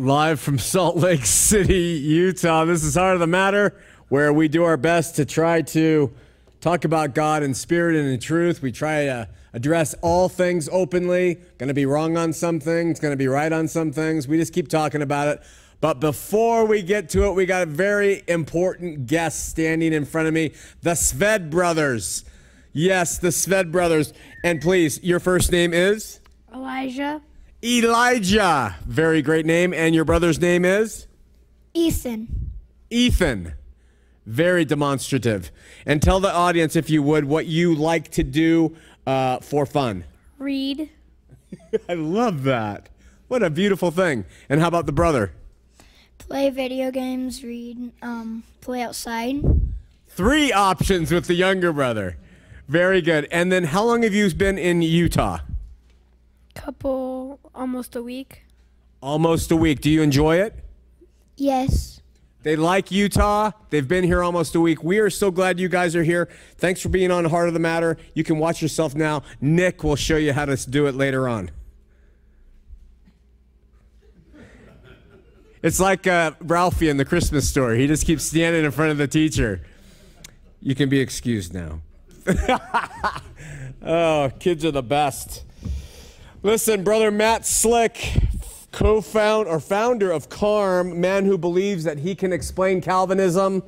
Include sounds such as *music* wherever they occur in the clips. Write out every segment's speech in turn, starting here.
live from Salt Lake *laughs* City, Utah. This is Heart of the Matter, where we do our best to try to talk about God in spirit and in truth. We try to address all things openly. Going to be wrong on some things, going to be right on some things. We just keep talking about it. But before we get to it, we got a very important guest standing in front of me the Sved brothers. Yes, the Sved brothers. And please, your first name is? Elijah. Elijah. Very great name. And your brother's name is? Ethan. Ethan. Very demonstrative. And tell the audience, if you would, what you like to do uh, for fun. Read. *laughs* I love that. What a beautiful thing. And how about the brother? Play video games. Read. Um, play outside. Three options with the younger brother. Very good. And then how long have you been in Utah? Couple, almost a week. Almost a week. Do you enjoy it? Yes. They like Utah. They've been here almost a week. We are so glad you guys are here. Thanks for being on Heart of the Matter. You can watch yourself now. Nick will show you how to do it later on. It's like uh, Ralphie in the Christmas story. He just keeps standing in front of the teacher. You can be excused now. *laughs* oh, kids are the best. Listen, brother Matt Slick, co-founder or founder of CARM, man who believes that he can explain Calvinism,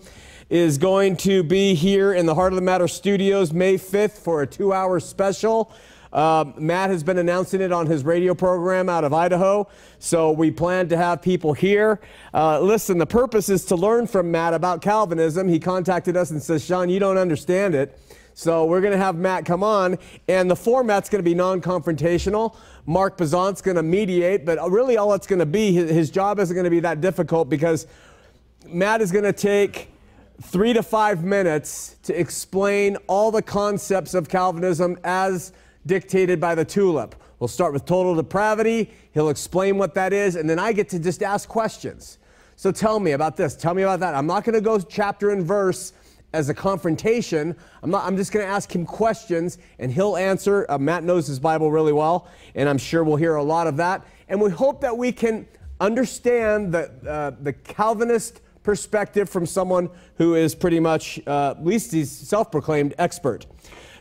is going to be here in the Heart of the Matter studios May 5th for a two-hour special. Um, Matt has been announcing it on his radio program out of Idaho, so we plan to have people here. Uh, listen, the purpose is to learn from Matt about Calvinism. He contacted us and says, Sean, you don't understand it. So we're going to have Matt come on, and the format's going to be non-confrontational. Mark Bazant's going to mediate, but really all it's going to be, his, job isn't going to be that difficult because Matt is going to take three to five minutes to explain all the concepts of Calvinism as dictated by the tulip. We'll start with total depravity. He'll explain what that is, and then I get to just ask questions. So tell me about this. Tell me about that. I'm not going to go chapter and verse as a confrontation. I'm, not, I'm just going to ask him questions, and he'll answer. Uh, Matt knows his Bible really well, and I'm sure we'll hear a lot of that. And we hope that we can understand the, uh, the Calvinist perspective from someone who is pretty much, uh, at least he's self proclaimed expert.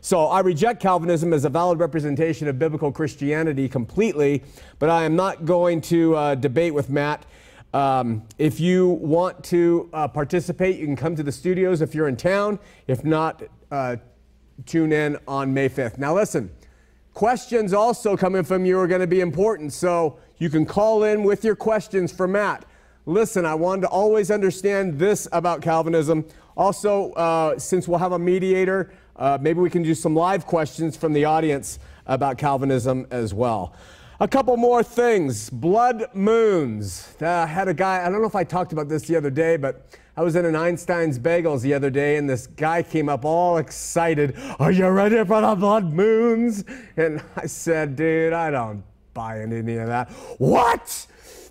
So I reject Calvinism as a valid representation of biblical Christianity completely, but I am not going to uh, debate with Matt. Um, if you want to uh, participate, you can come to the studios if you're in town. If not, uh, tune in on May 5th. Now, listen, questions also coming from you are going to be important, so you can call in with your questions for Matt. Listen, I wanted to always understand this about Calvinism. Also, uh, since we'll have a mediator, uh, maybe we can do some live questions from the audience about Calvinism as well. A couple more things. Blood moons. Uh, I had a guy, I don't know if I talked about this the other day, but I was in an Einstein's Bagels the other day, and this guy came up all excited. Are you ready for the blood moons? And I said, dude, I don't buy into any of that. What?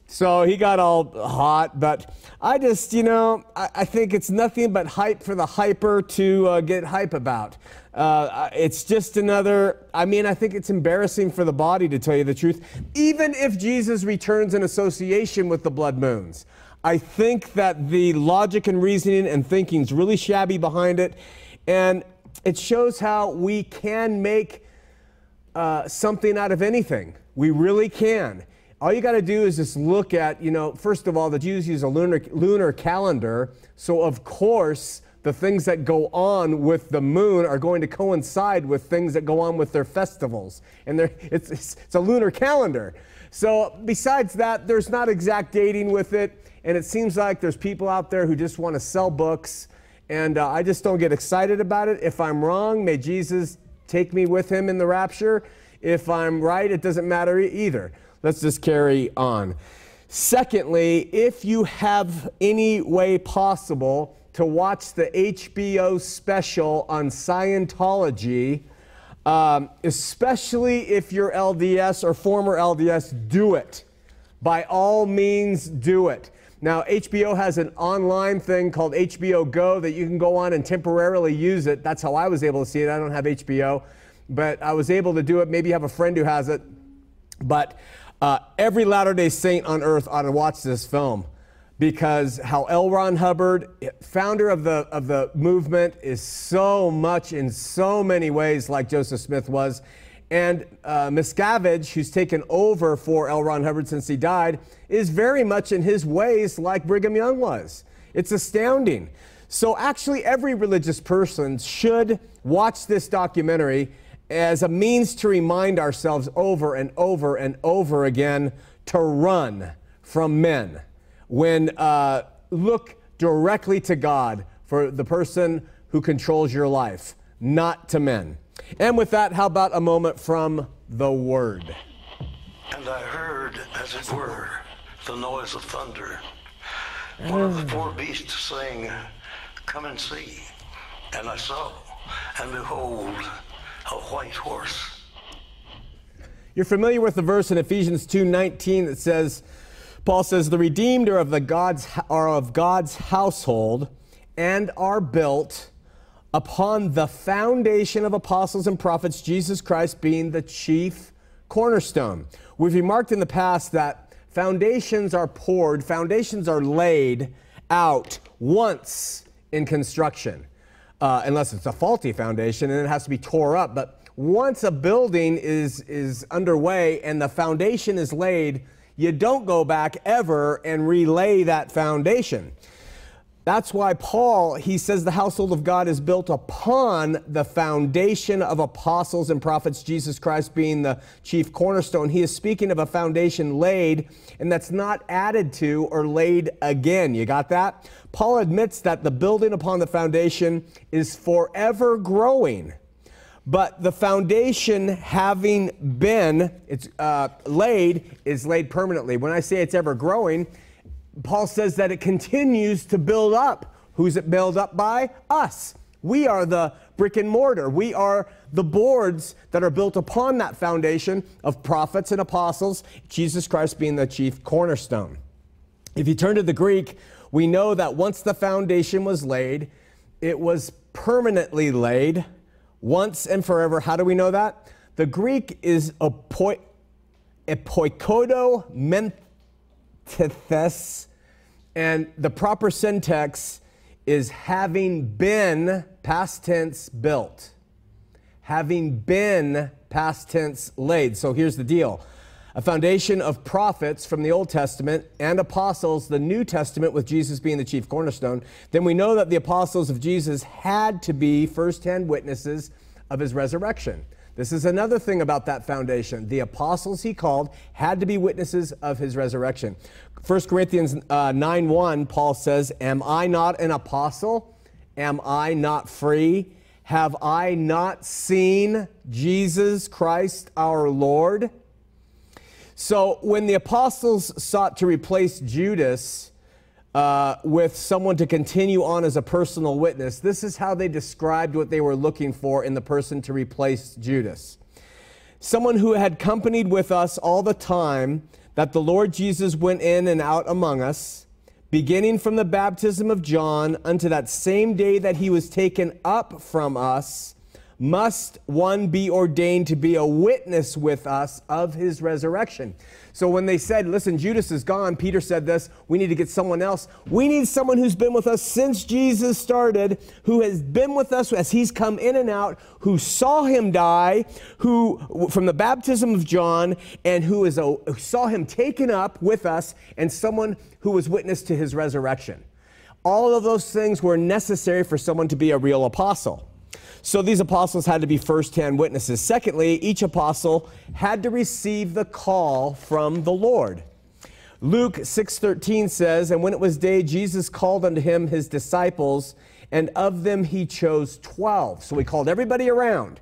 So he got all hot, but I just, you know, I, I think it's nothing but hype for the hyper to uh, get hype about. Uh, it's just another, I mean, I think it's embarrassing for the body to tell you the truth, even if Jesus returns in association with the blood moons. I think that the logic and reasoning and thinking is really shabby behind it, and it shows how we can make uh, something out of anything. We really can all you got to do is just look at, you know, first of all, the Jews use a lunar, lunar calendar. So, of course, the things that go on with the moon are going to coincide with things that go on with their festivals. And it's, it's, it's a lunar calendar. So, besides that, there's not exact dating with it. And it seems like there's people out there who just want to sell books. And uh, I just don't get excited about it. If I'm wrong, may Jesus take me with him in the rapture. If I'm right, it doesn't matter either. Let's just carry on. Secondly, if you have any way possible to watch the HBO special on Scientology, um, especially if you're LDS or former LDS, do it. By all means, do it. Now, HBO has an online thing called HBO Go that you can go on and temporarily use it. That's how I was able to see it. I don't have HBO, but I was able to do it. Maybe you have a friend who has it. But Uh, every Latter day Saint on earth ought to watch this film because how L. Ron Hubbard, founder of the, of the movement, is so much in so many ways like Joseph Smith was. And uh, Miscavige, who's taken over for L. Ron Hubbard since he died, is very much in his ways like Brigham Young was. It's astounding. So, actually, every religious person should watch this documentary as a means to remind ourselves over and over and over again to run from men. When uh, look directly to God for the person who controls your life, not to men. And with that, how about a moment from the Word? And I heard, as it were, the noise of thunder. One of the four beasts saying, Come and see. And I saw, and behold, a white horse. You're familiar with the verse in Ephesians 2:19 that says, Paul says, "The redeemed are of the God's are of God's household and are built upon the foundation of apostles and prophets, Jesus Christ being the chief cornerstone." We've remarked in the past that foundations are poured, foundations are laid out once in construction, uh, unless it's a faulty foundation and it has to be tore up. But once a building is, is underway and the foundation is laid, you don't go back ever and relay that foundation. That's why Paul, he says the household of God is built upon the foundation of apostles and prophets, Jesus Christ being the chief cornerstone. He is speaking of a foundation laid, and that's not added to or laid again. You got that? Paul admits that the building upon the foundation is forever growing. But the foundation having been it's, uh, laid is laid permanently. When I say it's ever growing, Paul says that it continues to build up. Who's it built up by? Us. We are the brick and mortar. We are the boards that are built upon that foundation of prophets and apostles, Jesus Christ being the chief cornerstone. If you turn to the Greek, we know that once the foundation was laid, it was permanently laid once and forever. How do we know that? The Greek is apoikodo mentithes and the proper syntax is having been past tense built, having been past tense laid. So here's the deal a foundation of prophets from the Old Testament and apostles, the New Testament, with Jesus being the chief cornerstone, then we know that the apostles of Jesus had to be firsthand witnesses of his resurrection. This is another thing about that foundation. The apostles he called had to be witnesses of his resurrection. 1 Corinthians uh, 9 1, Paul says, Am I not an apostle? Am I not free? Have I not seen Jesus Christ our Lord? So when the apostles sought to replace Judas, uh, with someone to continue on as a personal witness, this is how they described what they were looking for in the person to replace Judas. Someone who had companied with us all the time that the Lord Jesus went in and out among us, beginning from the baptism of John unto that same day that he was taken up from us must one be ordained to be a witness with us of his resurrection. So when they said, listen, Judas is gone, Peter said this, we need to get someone else. We need someone who's been with us since Jesus started, who has been with us as he's come in and out, who saw him die, who from the baptism of John, and who is a, saw him taken up with us, and someone who was witness to his resurrection. All of those things were necessary for someone to be a real apostle. So these apostles had to be firsthand witnesses. Secondly, each apostle had to receive the call from the Lord. Luke 6:13 says, "And when it was day, Jesus called unto him his disciples, and of them he chose 12." So he called everybody around.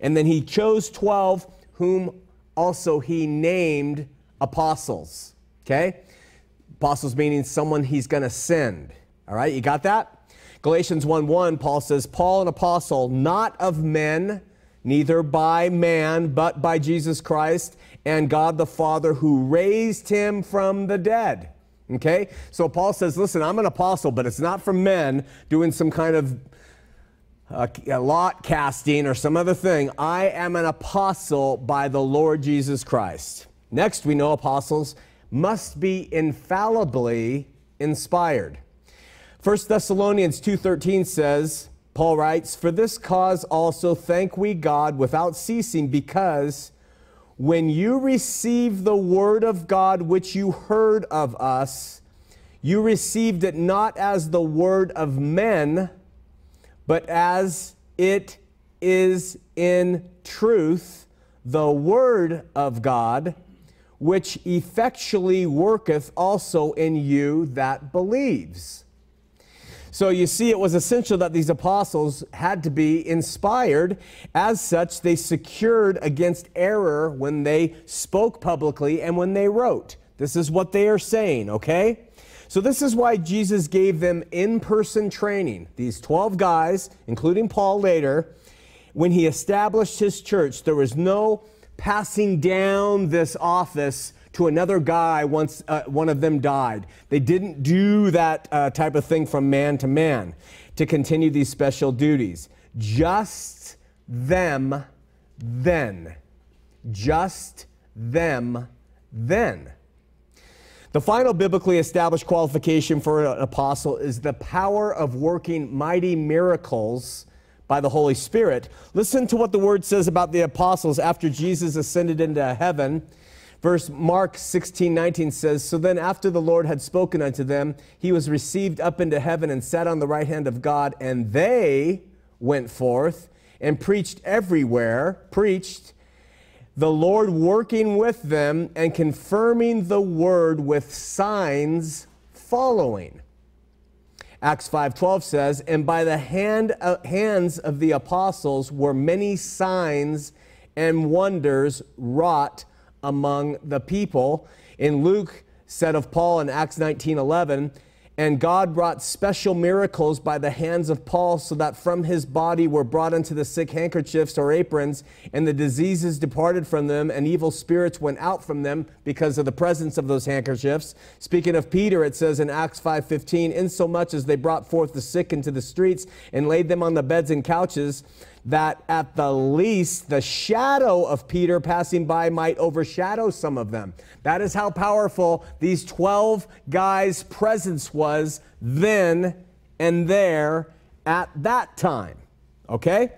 And then he chose 12 whom also he named apostles. Okay? Apostles meaning someone he's going to send. All right, you got that? Galatians 1 1, Paul says, Paul, an apostle, not of men, neither by man, but by Jesus Christ and God the Father who raised him from the dead. Okay? So Paul says, listen, I'm an apostle, but it's not from men doing some kind of uh, lot casting or some other thing. I am an apostle by the Lord Jesus Christ. Next, we know apostles must be infallibly inspired. 1 Thessalonians 2:13 says, Paul writes, "For this cause also thank we God without ceasing because when you received the word of God which you heard of us, you received it not as the word of men, but as it is in truth the word of God, which effectually worketh also in you that believes. So you see, it was essential that these apostles had to be inspired. As such, they secured against error when they spoke publicly and when they wrote. This is what they are saying, okay? So, this is why Jesus gave them in person training. These 12 guys, including Paul later, when he established his church, there was no passing down this office to another guy once uh, one of them died. They didn't do that uh, type of thing from man to man to continue these special duties. Just them then. Just them then. The final biblically established qualification for an apostle is the power of working mighty miracles by the Holy Spirit. Listen to what the word says about the apostles after Jesus ascended into heaven. Verse Mark 16, 19 says, So then after the Lord had spoken unto them, he was received up into heaven and sat on the right hand of God, and they went forth and preached everywhere, preached the Lord working with them and confirming the word with signs following. Acts 5:12 says, "And by the hand, uh, hands of the apostles were many signs and wonders wrought among the people." In Luke said of Paul in Acts 19:11, and God brought special miracles by the hands of Paul, so that from his body were brought unto the sick handkerchiefs or aprons, and the diseases departed from them, and evil spirits went out from them because of the presence of those handkerchiefs. Speaking of Peter, it says in Acts 5:15, insomuch as they brought forth the sick into the streets and laid them on the beds and couches, that at the least the shadow of Peter passing by might overshadow some of them. That is how powerful these 12 guys' presence was then and there at that time. Okay?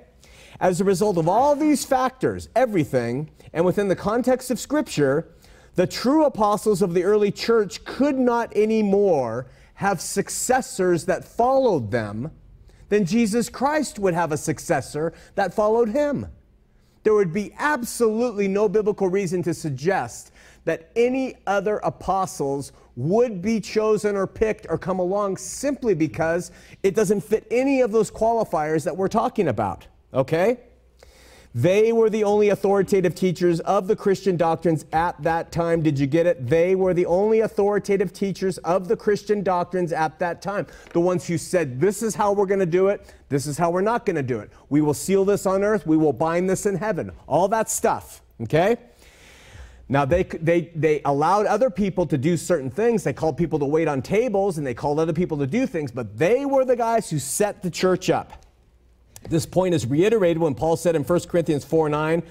As a result of all these factors, everything, and within the context of Scripture, the true apostles of the early church could not anymore have successors that followed them then Jesus Christ would have a successor that followed him. There would be absolutely no biblical reason to suggest that any other apostles would be chosen or picked or come along simply because it doesn't fit any of those qualifiers that we're talking about. Okay? They were the only authoritative teachers of the Christian doctrines at that time. Did you get it? They were the only authoritative teachers of the Christian doctrines at that time. The ones who said, this is how we're going to do it, this is how we're not going to do it. We will seal this on earth, we will bind this in heaven. All that stuff, okay? Now, they, they, they allowed other people to do certain things. They called people to wait on tables and they called other people to do things, but they were the guys who set the church up. This point is reiterated when Paul said in 1 Corinthians 4 9,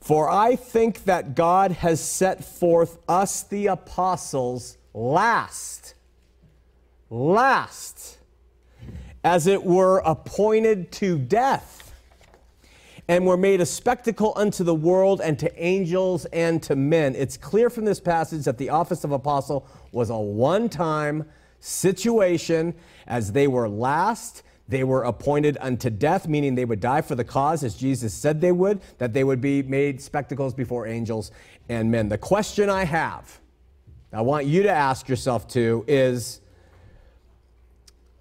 For I think that God has set forth us, the apostles, last, last, as it were appointed to death, and were made a spectacle unto the world and to angels and to men. It's clear from this passage that the office of apostle was a one time situation as they were last they were appointed unto death, meaning they would die for the cause as Jesus said they would, that they would be made spectacles before angels and men. The question I have, I want you to ask yourself too, is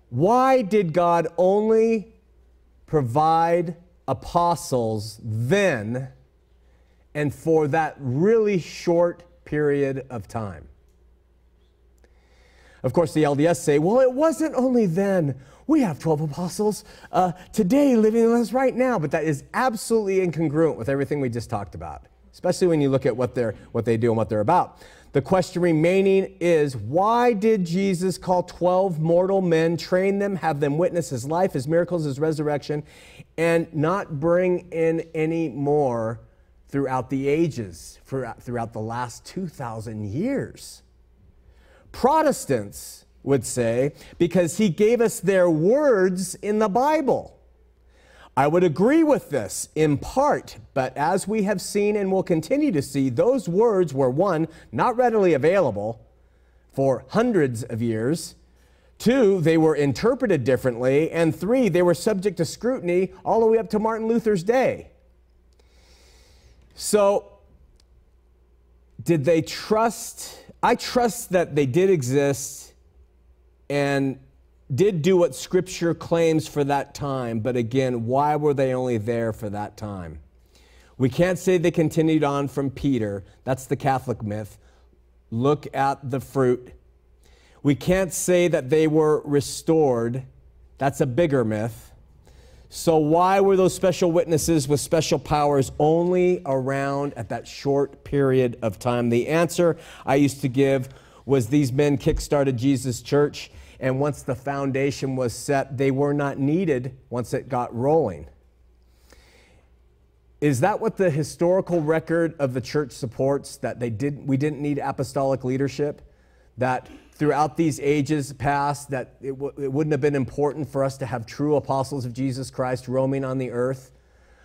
why did God only provide apostles then and for that really short period of time? Of course, the LDS say, well, it wasn't only then we have 12 apostles uh, today living with us right now. But that is absolutely incongruent with everything we just talked about, especially when you look at what, they're, what they do and what they're about. The question remaining is why did Jesus call 12 mortal men, train them, have them witness his life, his miracles, his resurrection, and not bring in any more throughout the ages, throughout the last 2,000 years. Protestants would say, because he gave us their words in the Bible. I would agree with this in part, but as we have seen and will continue to see, those words were one, not readily available for hundreds of years. Two, they were interpreted differently. And three, they were subject to scrutiny all the way up to Martin Luther's day. So, did they trust? I trust that they did exist and did do what Scripture claims for that time, but again, why were they only there for that time? We can't say they continued on from Peter. That's the Catholic myth. Look at the fruit. We can't say that they were restored. That's a bigger myth. So, why were those special witnesses with special powers only around at that short period of time? The answer I used to give was these men kickstarted Jesus' church and once the foundation was set, they were not needed once it got rolling. Is that what the historical record of the church supports? That they didn't we didn't need apostolic leadership? That throughout these ages past, that it, it wouldn't have been important for us to have true apostles of Jesus Christ roaming on the earth?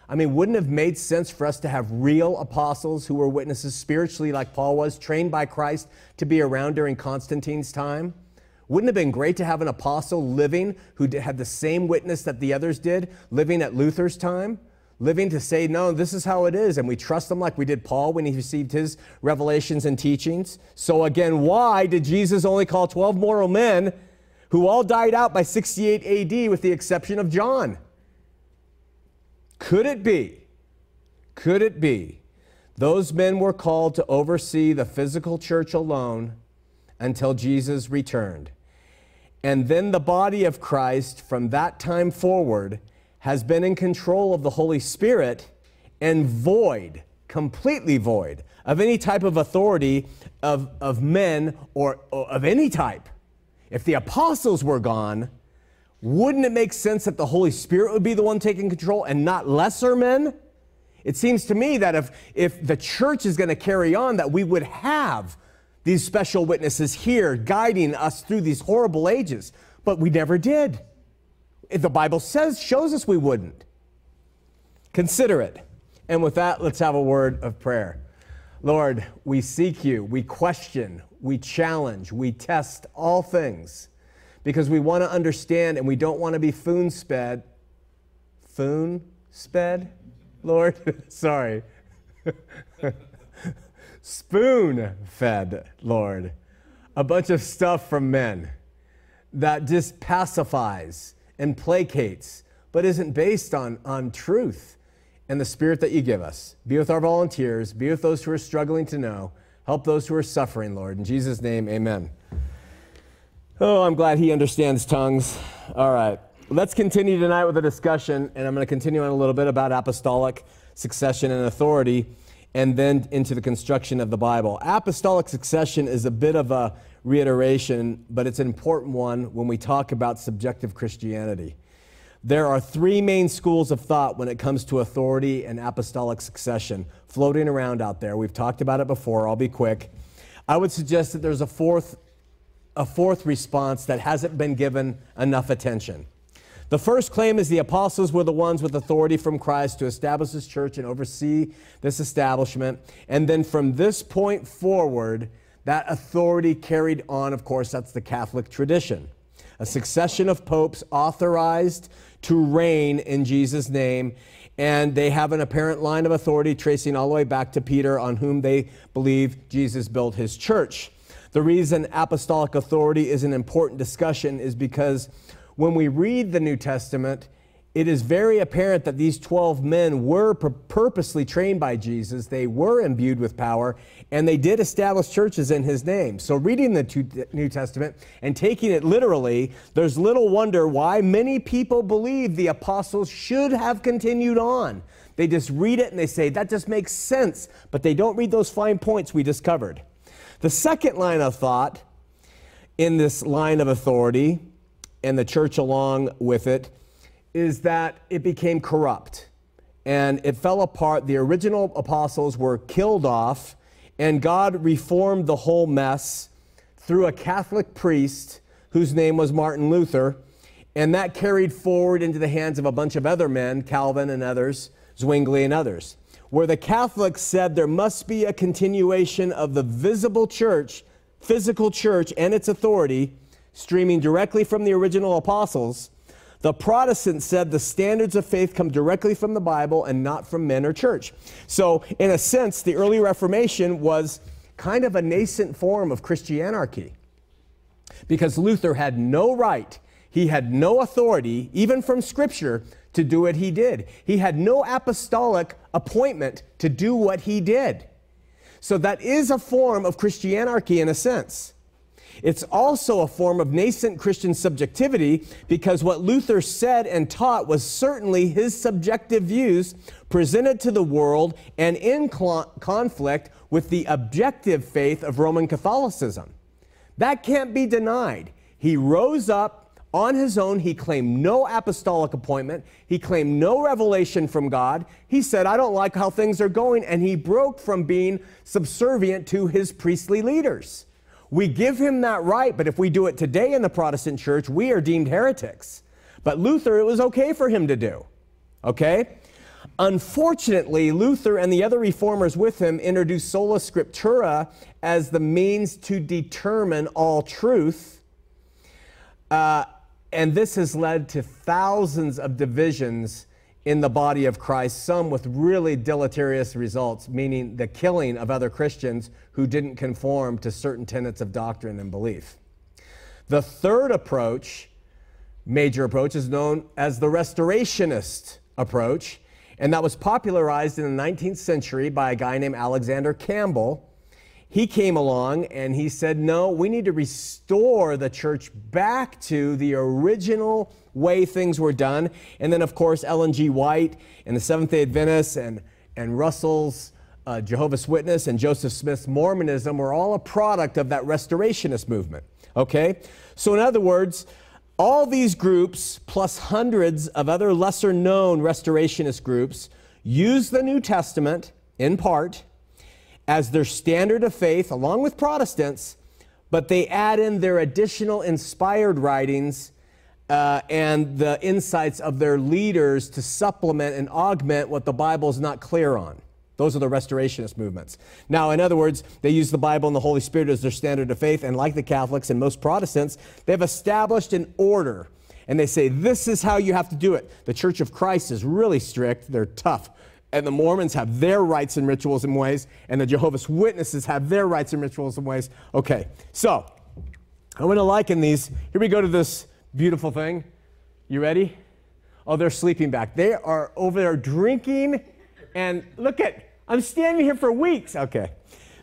I mean, wouldn't have made sense for us to have real apostles who were witnesses spiritually, like Paul was, trained by Christ to be around during Constantine's time? Wouldn't it have been great to have an apostle living who had the same witness that the others did, living at Luther's time? Living to say, no, this is how it is, and we trust them like we did Paul when he received his revelations and teachings. So, again, why did Jesus only call 12 moral men who all died out by 68 AD with the exception of John? Could it be? Could it be? Those men were called to oversee the physical church alone until Jesus returned. And then the body of Christ from that time forward has been in control of the Holy Spirit and void, completely void, of any type of authority of, of men or, or of any type. If the apostles were gone, wouldn't it make sense that the Holy Spirit would be the one taking control and not lesser men? It seems to me that if, if the church is going to carry on, that we would have these special witnesses here guiding us through these horrible ages, but we never did. The Bible says, shows us we wouldn't. Consider it. And with that, let's have a word of prayer. Lord, we seek you, we question, we challenge, we test all things because we want to understand and we don't want to be foon sped. Foon sped? Lord, *laughs* sorry. *laughs* spoon fed, Lord. A bunch of stuff from men that just pacifies and placates, but isn't based on, on truth and the spirit that you give us. Be with our volunteers, be with those who are struggling to know, help those who are suffering, Lord. In Jesus' name, amen. Oh, I'm glad he understands tongues. All right. Let's continue tonight with a discussion, and I'm going to continue on a little bit about apostolic succession and authority and then into the construction of the Bible. Apostolic succession is a bit of a reiteration, but it's an important one when we talk about subjective Christianity. There are three main schools of thought when it comes to authority and apostolic succession floating around out there. We've talked about it before, I'll be quick. I would suggest that there's a fourth, a fourth response that hasn't been given enough attention. The first claim is the apostles were the ones with authority from Christ to establish this church and oversee this establishment. And then from this point forward, that authority carried on, of course, that's the Catholic tradition. A succession of popes authorized to reign in Jesus' name, and they have an apparent line of authority tracing all the way back to Peter, on whom they believe Jesus built his church. The reason apostolic authority is an important discussion is because when we read the New Testament, it is very apparent that these 12 men were purposely trained by Jesus. They were imbued with power, and they did establish churches in his name. So, reading the New Testament and taking it literally, there's little wonder why many people believe the apostles should have continued on. They just read it and they say, that just makes sense, but they don't read those fine points we discovered. The second line of thought in this line of authority and the church along with it is that it became corrupt. and it fell apart. The original apostles were killed off, and God reformed the whole mess through a Catholic priest whose name was Martin Luther. And that carried forward into the hands of a bunch of other men, Calvin and others, Zwingli and others, where the Catholics said there must be a continuation of the visible church, physical church, and its authority streaming directly from the original apostles. The Protestants said the standards of faith come directly from the Bible and not from men or church. So, in a sense, the early Reformation was kind of a nascent form of Christianarchy because Luther had no right he had no authority, even from Scripture, to do what he did. He had no apostolic appointment to do what he did. So that is a form of Christianarchy in a sense. It's also a form of nascent Christian subjectivity because what Luther said and taught was certainly his subjective views presented to the world and in conflict with the objective faith of Roman Catholicism. That can't be denied. He rose up on his own, he claimed no apostolic appointment. He claimed no revelation from God. He said, I don't like how things are going. And he broke from being subservient to his priestly leaders. We give him that right, but if we do it today in the Protestant church, we are deemed heretics. But Luther, it was okay for him to do. Okay? Unfortunately, Luther and the other reformers with him introduced sola scriptura as the means to determine all truth. Uh, and this has led to thousands of divisions in the body of Christ, some with really deleterious results, meaning the killing of other Christians who didn't conform to certain tenets of doctrine and belief. The third approach, major approach, is known as the restorationist approach, and that was popularized in the 19th century by a guy named Alexander Campbell he came along and he said, No, we need to restore the church back to the original way things were done. And then, of course, Ellen G. White and the Seventh day Adventists and, and Russell's uh, Jehovah's Witness and Joseph Smith's Mormonism were all a product of that restorationist movement. Okay? So, in other words, all these groups, plus hundreds of other lesser known restorationist groups, use the New Testament in part as their standard of faith, along with Protestants, but they add in their additional inspired writings uh, and the insights of their leaders to supplement and augment what the Bible is not clear on. Those are the restorationist movements. Now, in other words, they use the Bible and the Holy Spirit as their standard of faith, and like the Catholics and most Protestants, they've established an order. And they say, this is how you have to do it. The Church of Christ is really strict, they're tough and the Mormons have their rites and rituals and ways, and the Jehovah's Witnesses have their rites and rituals and ways. Okay, so I'm going to liken these. Here we go to this beautiful thing. You ready? Oh, they're sleeping back. They are over there drinking, and look at, I'm standing here for weeks. Okay,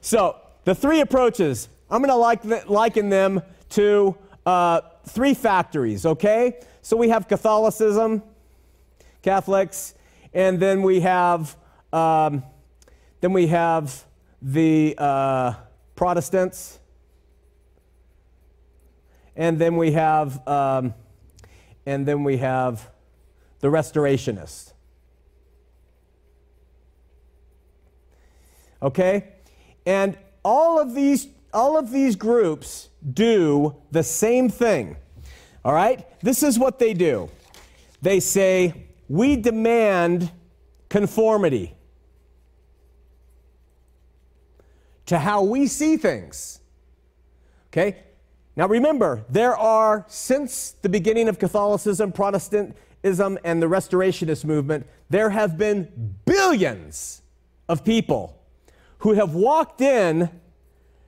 so the three approaches, I'm going to like liken them to uh, three factories, okay? So we have Catholicism, Catholics, and then we have, um, then we have the uh, Protestants. And then we have, um, and then we have the Restorationists. Okay? And all of these, all of these groups do the same thing. All right? This is what they do. They say, we demand conformity to how we see things. Okay? Now remember, there are, since the beginning of Catholicism, Protestantism, and the Restorationist movement, there have been billions of people who have walked in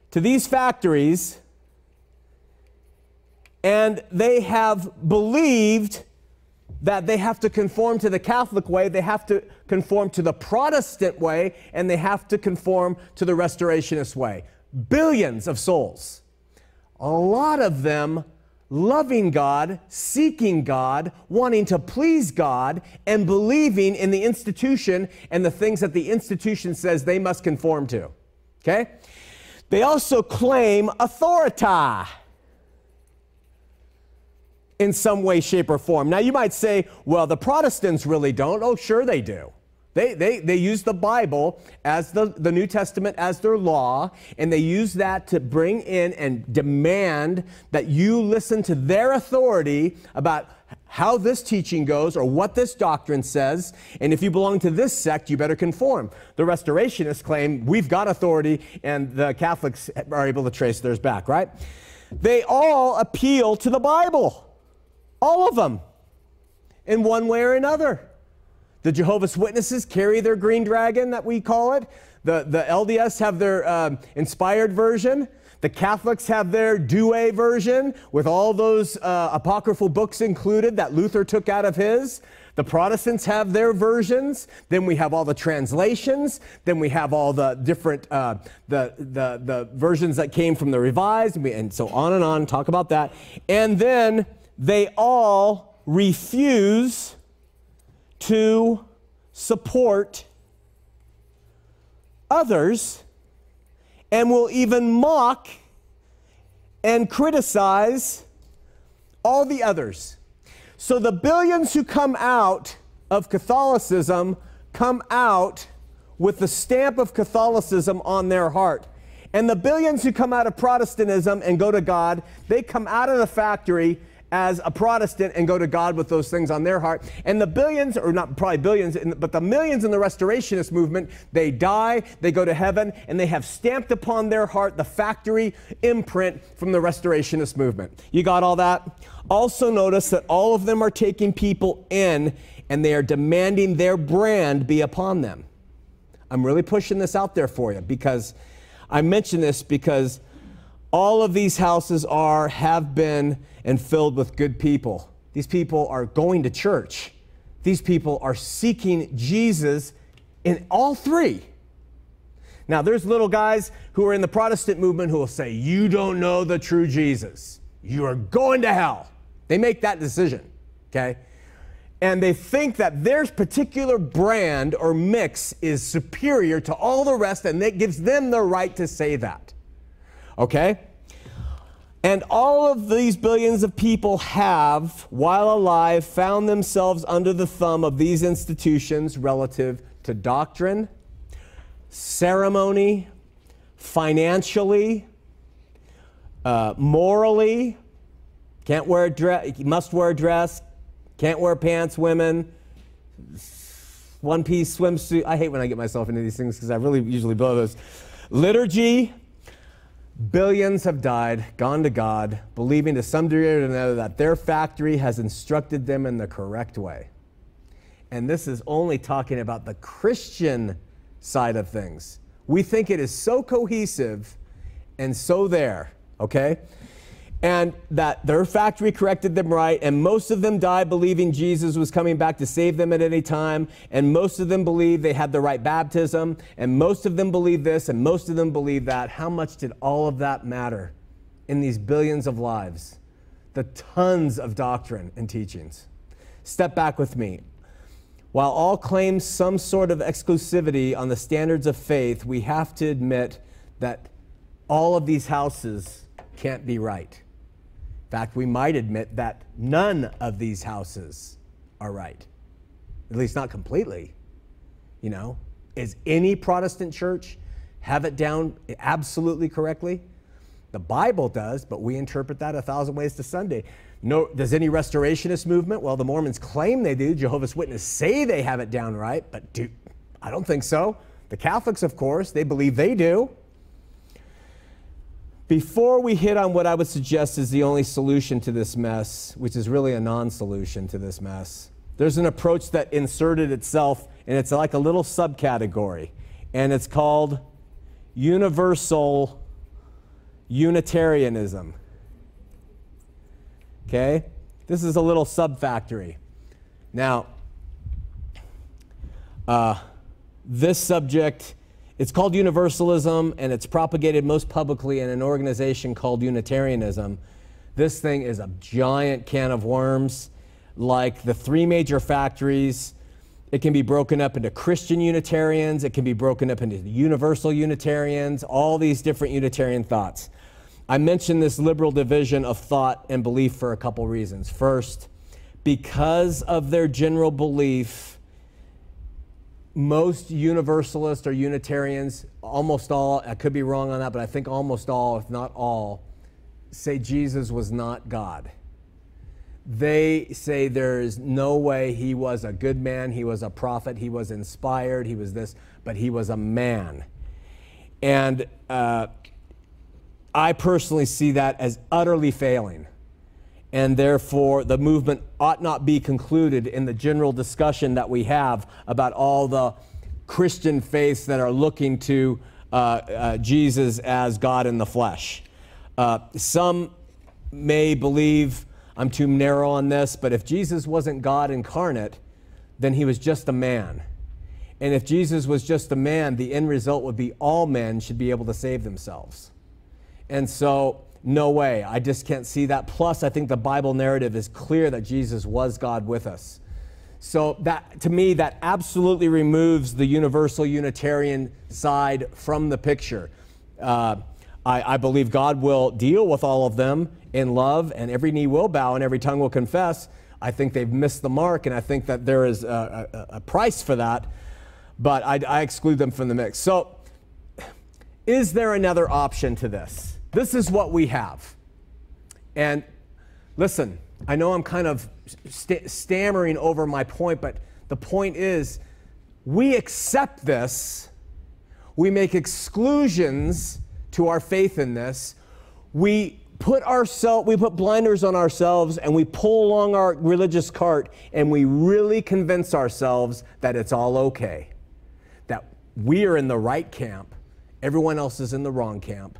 to these factories and they have believed that they have to conform to the Catholic way, they have to conform to the Protestant way, and they have to conform to the Restorationist way. Billions of souls. A lot of them loving God, seeking God, wanting to please God, and believing in the institution and the things that the institution says they must conform to. Okay? They also claim authority in some way, shape, or form. Now, you might say, well, the Protestants really don't. Oh, sure they do. They, they, they use the Bible as the, the New Testament as their law, and they use that to bring in and demand that you listen to their authority about how this teaching goes or what this doctrine says. And if you belong to this sect, you better conform. The restorationists claim we've got authority, and the Catholics are able to trace theirs back, right? They all appeal to the Bible, all of them, in one way or another. The Jehovah's Witnesses carry their green dragon, that we call it. The, the LDS have their um, inspired version. The Catholics have their Douay version with all those uh, apocryphal books included that Luther took out of his. The Protestants have their versions. Then we have all the translations. Then we have all the different uh, the, the the versions that came from the Revised, and, we, and so on and on. Talk about that. And then they all refuse to support others and will even mock and criticize all the others. So the billions who come out of Catholicism come out with the stamp of Catholicism on their heart. And the billions who come out of Protestantism and go to God, they come out of the factory as a Protestant and go to God with those things on their heart. And the billions, or not probably billions, but the millions in the Restorationist movement, they die, they go to heaven, and they have stamped upon their heart the factory imprint from the Restorationist movement. You got all that? Also, notice that all of them are taking people in and they are demanding their brand be upon them. I'm really pushing this out there for you because I mention this because all of these houses are, have been, and filled with good people. These people are going to church. These people are seeking Jesus in all three. Now, there's little guys who are in the Protestant movement who will say, You don't know the true Jesus. You are going to hell. They make that decision, okay? And they think that their particular brand or mix is superior to all the rest, and that gives them the right to say that, okay? And all of these billions of people have, while alive, found themselves under the thumb of these institutions relative to doctrine, ceremony, financially, uh, morally. Can't wear a dress, must wear a dress, can't wear pants, women, one piece swimsuit. I hate when I get myself into these things because I really usually blow those. Liturgy, Billions have died, gone to God, believing to some degree or another that their factory has instructed them in the correct way. And this is only talking about the Christian side of things. We think it is so cohesive and so there, okay? And that their factory corrected them right, and most of them died believing Jesus was coming back to save them at any time, and most of them believed they had the right baptism, and most of them believed this, and most of them believed that. How much did all of that matter in these billions of lives? The tons of doctrine and teachings. Step back with me. While all claim some sort of exclusivity on the standards of faith, we have to admit that all of these houses can't be right fact, we might admit that none of these houses are right, at least not completely. You know, is any Protestant church have it down absolutely correctly? The Bible does, but we interpret that a thousand ways to Sunday. No, does any restorationist movement? Well, the Mormons claim they do. Jehovah's Witnesses say they have it down right, but do, I don't think so. The Catholics, of course, they believe they do. Before we hit on what I would suggest is the only solution to this mess, which is really a non solution to this mess, there's an approach that inserted itself, and it's like a little subcategory, and it's called universal Unitarianism. Okay? This is a little subfactory. Now, uh, this subject it's called universalism, and it's propagated most publicly in an organization called Unitarianism. This thing is a giant can of worms. Like the three major factories, it can be broken up into Christian Unitarians, it can be broken up into universal Unitarians, all these different Unitarian thoughts. I mentioned this liberal division of thought and belief for a couple reasons. First, because of their general belief most universalists or Unitarians, almost all, I could be wrong on that, but I think almost all, if not all, say Jesus was not God. They say there is no way he was a good man, he was a prophet, he was inspired, he was this, but he was a man. And uh, I personally see that as utterly failing. And therefore, the movement ought not be concluded in the general discussion that we have about all the Christian faiths that are looking to uh, uh, Jesus as God in the flesh. Uh, some may believe I'm too narrow on this, but if Jesus wasn't God incarnate, then he was just a man. And if Jesus was just a man, the end result would be all men should be able to save themselves. And so, no way. I just can't see that. Plus, I think the Bible narrative is clear that Jesus was God with us. So that to me, that absolutely removes the universal Unitarian side from the picture. Uh, I, I believe God will deal with all of them in love, and every knee will bow and every tongue will confess. I think they've missed the mark, and I think that there is a, a, a price for that, but I, I exclude them from the mix. So, is there another option to this? This is what we have. And listen, I know I'm kind of st- stammering over my point, but the point is we accept this, we make exclusions to our faith in this, we put ourselves we put blinders on ourselves and we pull along our religious cart and we really convince ourselves that it's all okay that we are in the right camp everyone else is in the wrong camp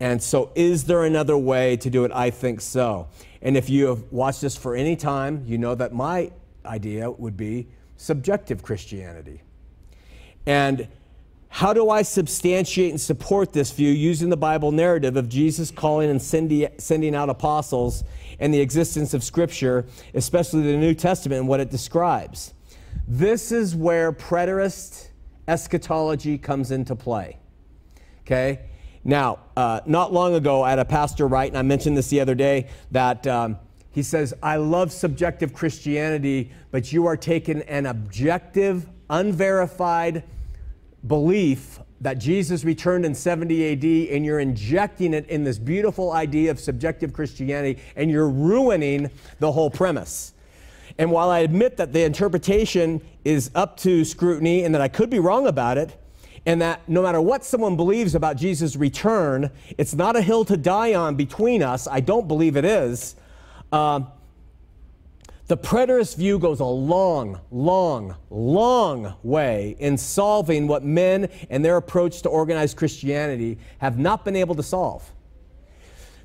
and so is there another way to do it i think so and if you have watched this for any time you know that my idea would be subjective christianity and how do I substantiate and support this view using the Bible narrative of Jesus calling and sending out apostles and the existence of Scripture, especially the New Testament and what it describes? This is where preterist eschatology comes into play. Okay? Now, uh, not long ago, I had a pastor write, and I mentioned this the other day, that um, he says, I love subjective Christianity, but you are taking an objective, unverified, belief that Jesus returned in 70 AD and you're injecting it in this beautiful idea of subjective Christianity and you're ruining the whole premise. And while I admit that the interpretation is up to scrutiny and that I could be wrong about it, and that no matter what someone believes about Jesus' return, it's not a hill to die on between us. I don't believe it is. Uh, the preterist view goes a long, long, long way in solving what men and their approach to organized Christianity have not been able to solve.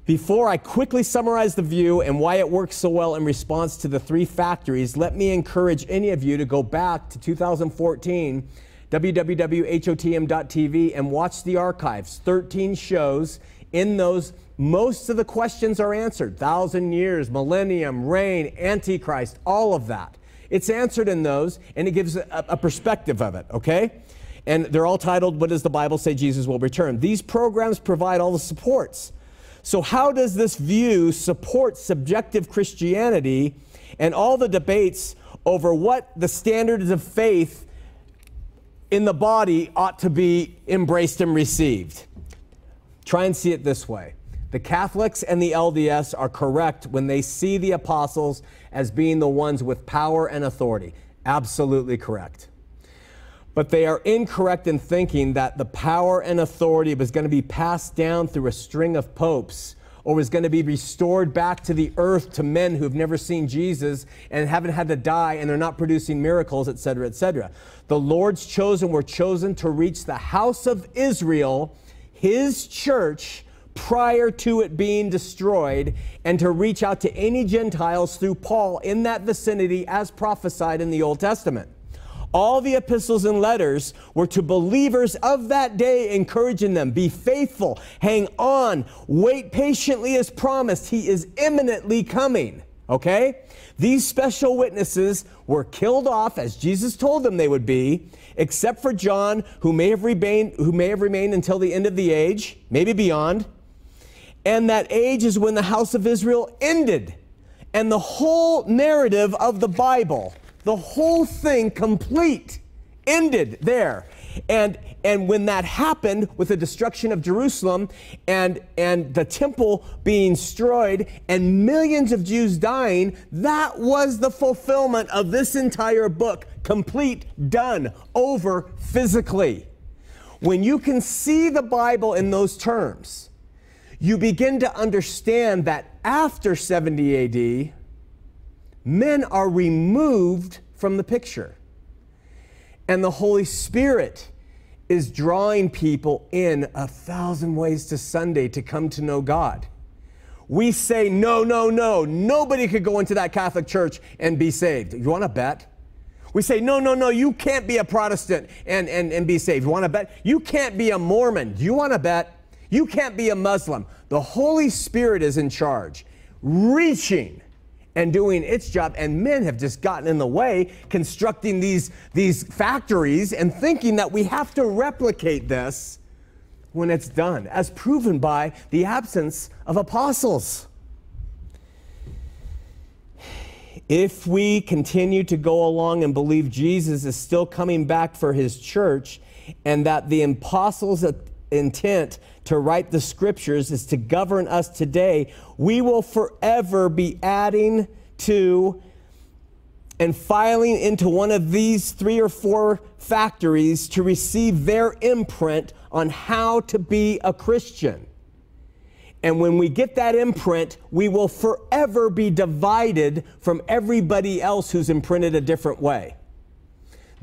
Before I quickly summarize the view and why it works so well in response to the three factories, let me encourage any of you to go back to 2014, www.hotm.tv, and watch the archives. 13 shows. In those, most of the questions are answered thousand years, millennium, reign, antichrist, all of that. It's answered in those, and it gives a, a perspective of it, okay? And they're all titled, What Does the Bible Say Jesus Will Return? These programs provide all the supports. So, how does this view support subjective Christianity and all the debates over what the standards of faith in the body ought to be embraced and received? Try and see it this way the Catholics and the LDS are correct when they see the apostles as being the ones with power and authority. Absolutely correct. But they are incorrect in thinking that the power and authority was going to be passed down through a string of popes or was going to be restored back to the earth to men who've never seen Jesus and haven't had to die and they're not producing miracles, etc., etc. The Lord's chosen were chosen to reach the house of Israel, his church, prior to it being destroyed and to reach out to any Gentiles through Paul in that vicinity as prophesied in the Old Testament. All the epistles and letters were to believers of that day, encouraging them be faithful, hang on, wait patiently as promised. He is imminently coming. Okay? These special witnesses were killed off as Jesus told them they would be, except for John, who may have remained, who may have remained until the end of the age, maybe beyond. And that age is when the house of Israel ended. And the whole narrative of the Bible, the whole thing complete, ended there. And, and when that happened with the destruction of Jerusalem and, and the temple being destroyed and millions of Jews dying, that was the fulfillment of this entire book. Complete, done, over physically. When you can see the Bible in those terms, you begin to understand that after 70 AD, men are removed from the picture. And the Holy Spirit is drawing people in a thousand ways to Sunday to come to know God. We say, no, no, no, nobody could go into that Catholic church and be saved. You want to bet? We say, no, no, no, you can't be a Protestant and, and, and be saved. You want to bet? You can't be a Mormon. You want to bet? You can't be a Muslim. The Holy Spirit is in charge, reaching and doing its job. And men have just gotten in the way, constructing these, these factories and thinking that we have to replicate this when it's done, as proven by the absence of apostles. If we continue to go along and believe Jesus is still coming back for his church and that the apostles' intent to write the scriptures is to govern us today, we will forever be adding to and filing into one of these three or four factories to receive their imprint on how to be a Christian. And when we get that imprint, we will forever be divided from everybody else who's imprinted a different way.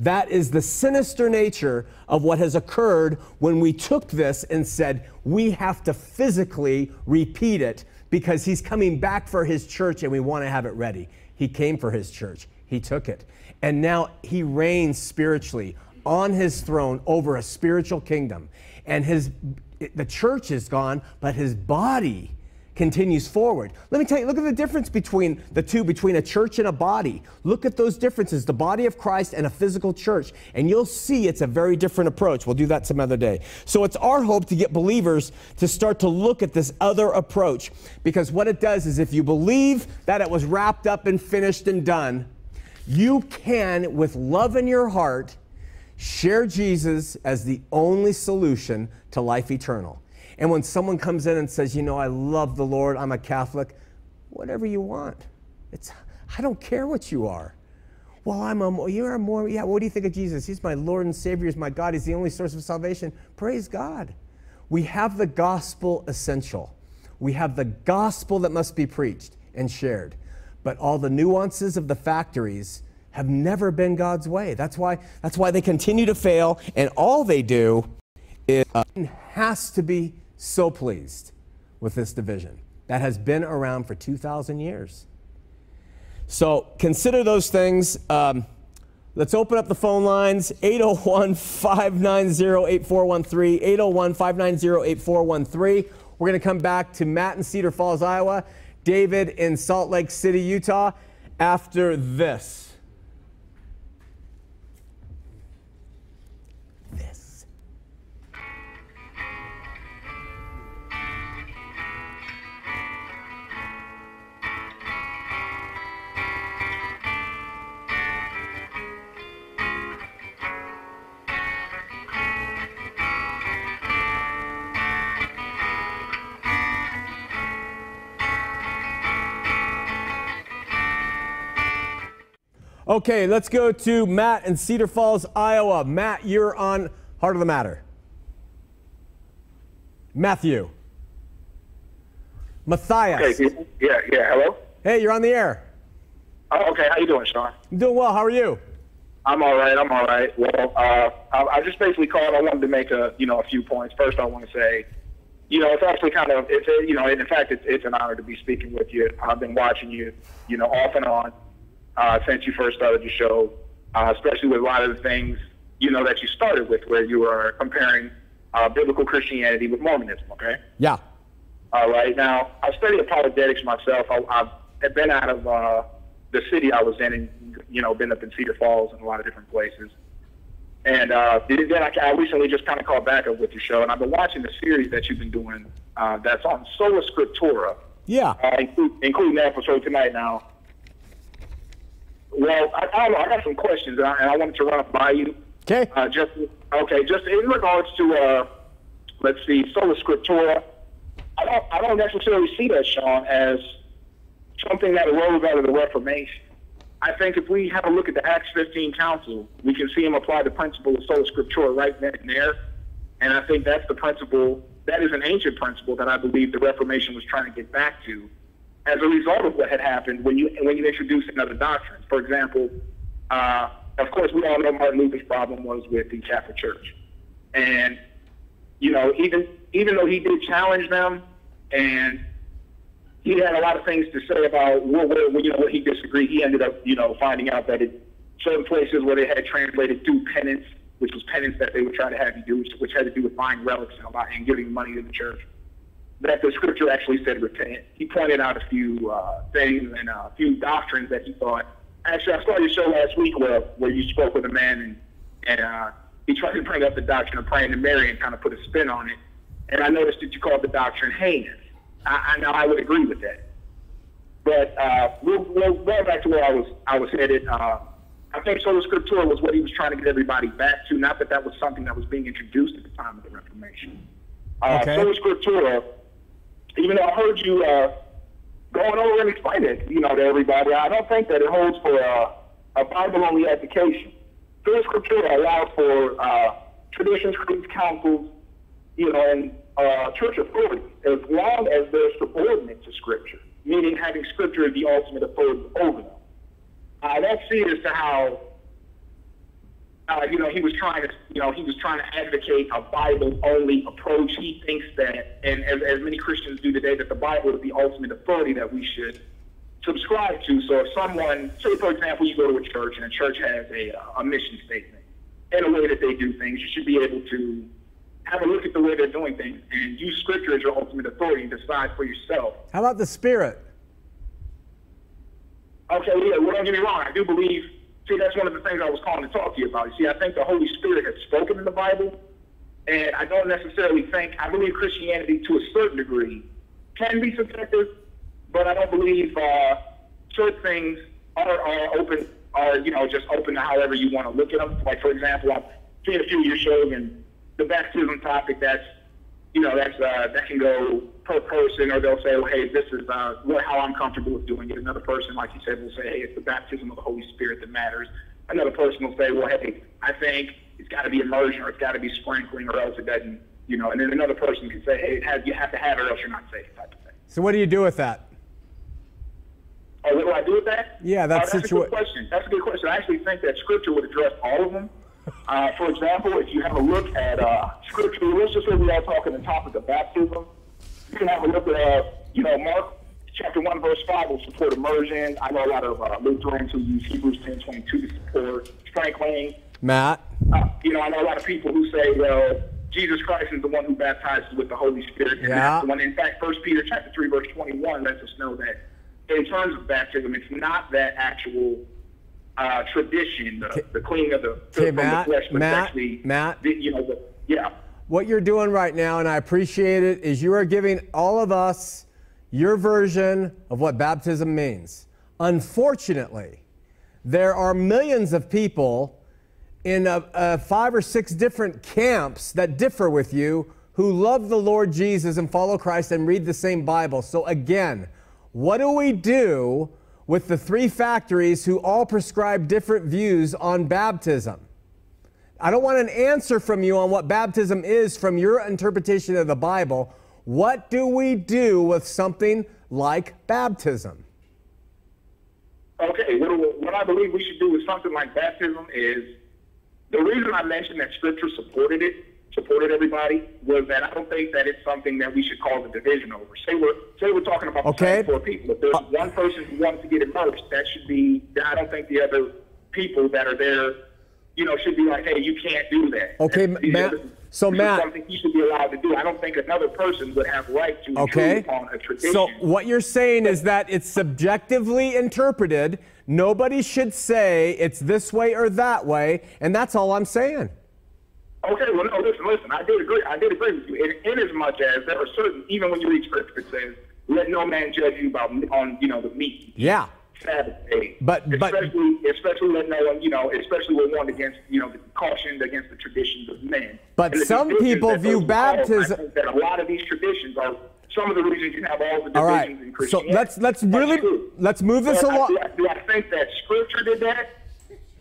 That is the sinister nature of what has occurred when we took this and said, we have to physically repeat it because he's coming back for his church and we want to have it ready. He came for his church, he took it. And now he reigns spiritually on his throne over a spiritual kingdom. And his the church is gone, but his body continues forward. Let me tell you, look at the difference between the two, between a church and a body. Look at those differences, the body of Christ and a physical church, and you'll see it's a very different approach. We'll do that some other day. So it's our hope to get believers to start to look at this other approach because what it does is if you believe that it was wrapped up and finished and done, you can, with love in your heart, share Jesus as the only solution to life eternal. And when someone comes in and says, you know, I love the Lord, I'm a Catholic, whatever you want. It's, I don't care what you are. Well, I'm a, you're a more, yeah, what do you think of Jesus? He's my Lord and Savior, He's my God, He's the only source of salvation. Praise God. We have the gospel essential. We have the gospel that must be preached and shared. But all the nuances of the factories have never been God's way. That's why, that's why they continue to fail, and all they do is uh, has to be so pleased with this division that has been around for 2,000 years. So consider those things. Um, let's open up the phone lines 801 590 8413. 801 590 8413. We're going to come back to Matt in Cedar Falls, Iowa, David in Salt Lake City, Utah, after this. Okay, let's go to Matt in Cedar Falls, Iowa. Matt, you're on Heart of the Matter. Matthew. Matthias. Okay, yeah, yeah, hello? Hey, you're on the air. Oh, okay, how you doing, Sean? I'm doing well. How are you? I'm all right. I'm all right. Well, uh, I, I just basically called. I wanted to make a, you know, a few points. First, I want to say, you know, it's actually kind of, it's, a, you know, in fact, it's, it's an honor to be speaking with you. I've been watching you, you know, off and on uh, since you first started your show, uh, especially with a lot of the things you know that you started with, where you were comparing uh, biblical Christianity with Mormonism. Okay. Yeah. All right. Now, I studied apologetics myself. I, I've been out of uh, the city I was in, and you know, been up in Cedar Falls and a lot of different places. And uh, then I, I recently just kind of called back up with your show, and I've been watching the series that you've been doing uh, that's on Sola Scriptura. Yeah. Uh, include, including that episode tonight now. Well, I, I don't know. I got some questions, and I, and I wanted to run up by you. Okay. Uh, just okay, just in regards to uh, let's see, sola scriptura. I don't I don't necessarily see that, Sean, as something that arose out of the Reformation. I think if we have a look at the Acts 15 Council, we can see him apply the principle of sola scriptura right then and there. And I think that's the principle. That is an ancient principle that I believe the Reformation was trying to get back to, as a result of what had happened when you when you introduce another doctrine. For example, uh, of course, we all know Martin Luther's problem was with the Catholic Church, and you know, even even though he did challenge them, and he had a lot of things to say about what, what you know what he disagreed. He ended up you know finding out that it certain places where they had translated through penance, which was penance that they would try to have you do, which, had to do with buying relics and, and giving money to the church. That the scripture actually said repent. He pointed out a few uh, things and a few doctrines that he thought. Actually, I saw your show last week where where you spoke with a man and and uh, he tried to bring up the doctrine of praying to Mary and kind of put a spin on it. And I noticed that you called the doctrine heinous. I, I know I would agree with that. But uh, we'll, we'll go back to where I was I was headed. Uh, I think sola scriptura was what he was trying to get everybody back to. Not that that was something that was being introduced at the time of the Reformation. Uh, Okay. Sola scriptura, even though I heard you uh, going over and explaining it, you know, to everybody, I don't think that it holds for uh, a Bible-only application. Sola scriptura allows for uh, traditions, creeds, councils, you know, and uh, church authority, as long as they're subordinate to Scripture, meaning having Scripture as the ultimate authority over them. See it as to how, uh, you know, he was trying to, you know, he was trying to advocate a Bible-only approach. He thinks that, and as, as many Christians do today, that the Bible is the ultimate authority that we should subscribe to. So if someone, say for example, you go to a church and a church has a, uh, a mission statement and a way that they do things, you should be able to have a look at the way they're doing things and use Scripture as your ultimate authority and decide for yourself How about the Spirit? Okay, yeah, well, don't get me wrong. I do believe, see, that's one of the things I was calling to talk to you about. See, I think the Holy Spirit has spoken in the Bible, and I don't necessarily think, I believe Christianity to a certain degree can be subjective, but I don't believe uh, certain things are, are open, are, you know, just open to however you want to look at them. Like, for example, I've seen a few of your shows, and the baptism topic, that's, you know, that's uh, that can go per person, or they'll say, well, hey, this is uh, what, how I'm comfortable with doing it. Another person, like you said, will say, hey, it's the baptism of the Holy Spirit that matters. Another person will say, well, hey, I think it's got to be immersion or it's got to be sprinkling, or else it doesn't, you know. And then another person can say, hey, it has, you have to have it, or else you're not saved, type of thing. So what do you do with that? Oh, what do I do with that? Yeah, Uh, that's that's a good question. That's a good question. I actually think that Scripture would address all of them. Uh, for example, if you have a look at uh, Scripture, let's just say we are talking the topic of baptism. You can have a look at, uh, you know, Mark chapter 1, verse 5 will support immersion. I know a lot of uh, Lutherans who use Hebrews 10 22 to support sprinkling. Matt? Uh, you know, I know a lot of people who say, well, Jesus Christ is the one who baptizes with the Holy Spirit. And Yeah. that's the one. In fact, First Peter chapter 3, verse 21 lets us know that in terms of baptism, it's not that actual uh, tradition, the, the cleaning of the Okay, from Matt, the flesh, but Matt, actually, Matt. the, you know, the, yeah. What you're doing right now, and I appreciate it, is you are giving all of us your version of what baptism means. Unfortunately, there are millions of people in uh, uh, five or six different camps that differ with you who love the Lord Jesus and follow Christ and read the same Bible. So, again, what do we do with the three factories who all prescribe different views on baptism? I don't want an answer from you on what baptism is from your interpretation of the Bible. What do we do with something like baptism? Okay, what, I believe we should do with something like baptism is the reason I mentioned that Scripture supported it, supported everybody, was that I don't think that it's something that we should call the division over. Say we're say we're talking about the Okay. four people. If there's one person who wants to get immersed, that should be. I don't think the other people that are there, you know, should be like, hey, you can't do that. Okay, Matt- so this is Matt- something he should be allowed to do. I don't think another person would have right to Okay? upon a tradition. So, what you're saying is that it's subjectively interpreted. Nobody should say it's this way or that way, and that's all I'm saying. Okay, well, no, listen, listen. I did agree. I did agree with you. In, in as much as there are certain, even when you read scripture, it says, "Let no man judge you about on you know the meat, Yeah. Sabbath days." but- but- especially especially when no one, you know, especially when one against, you know, cautioned against the traditions of men. But some people view baptism- I think that a lot of these traditions are some of the reasons you have all the divisions All right. in So Christianity. let's let's really let's move this I- along. Do I, do I think that Scripture did that?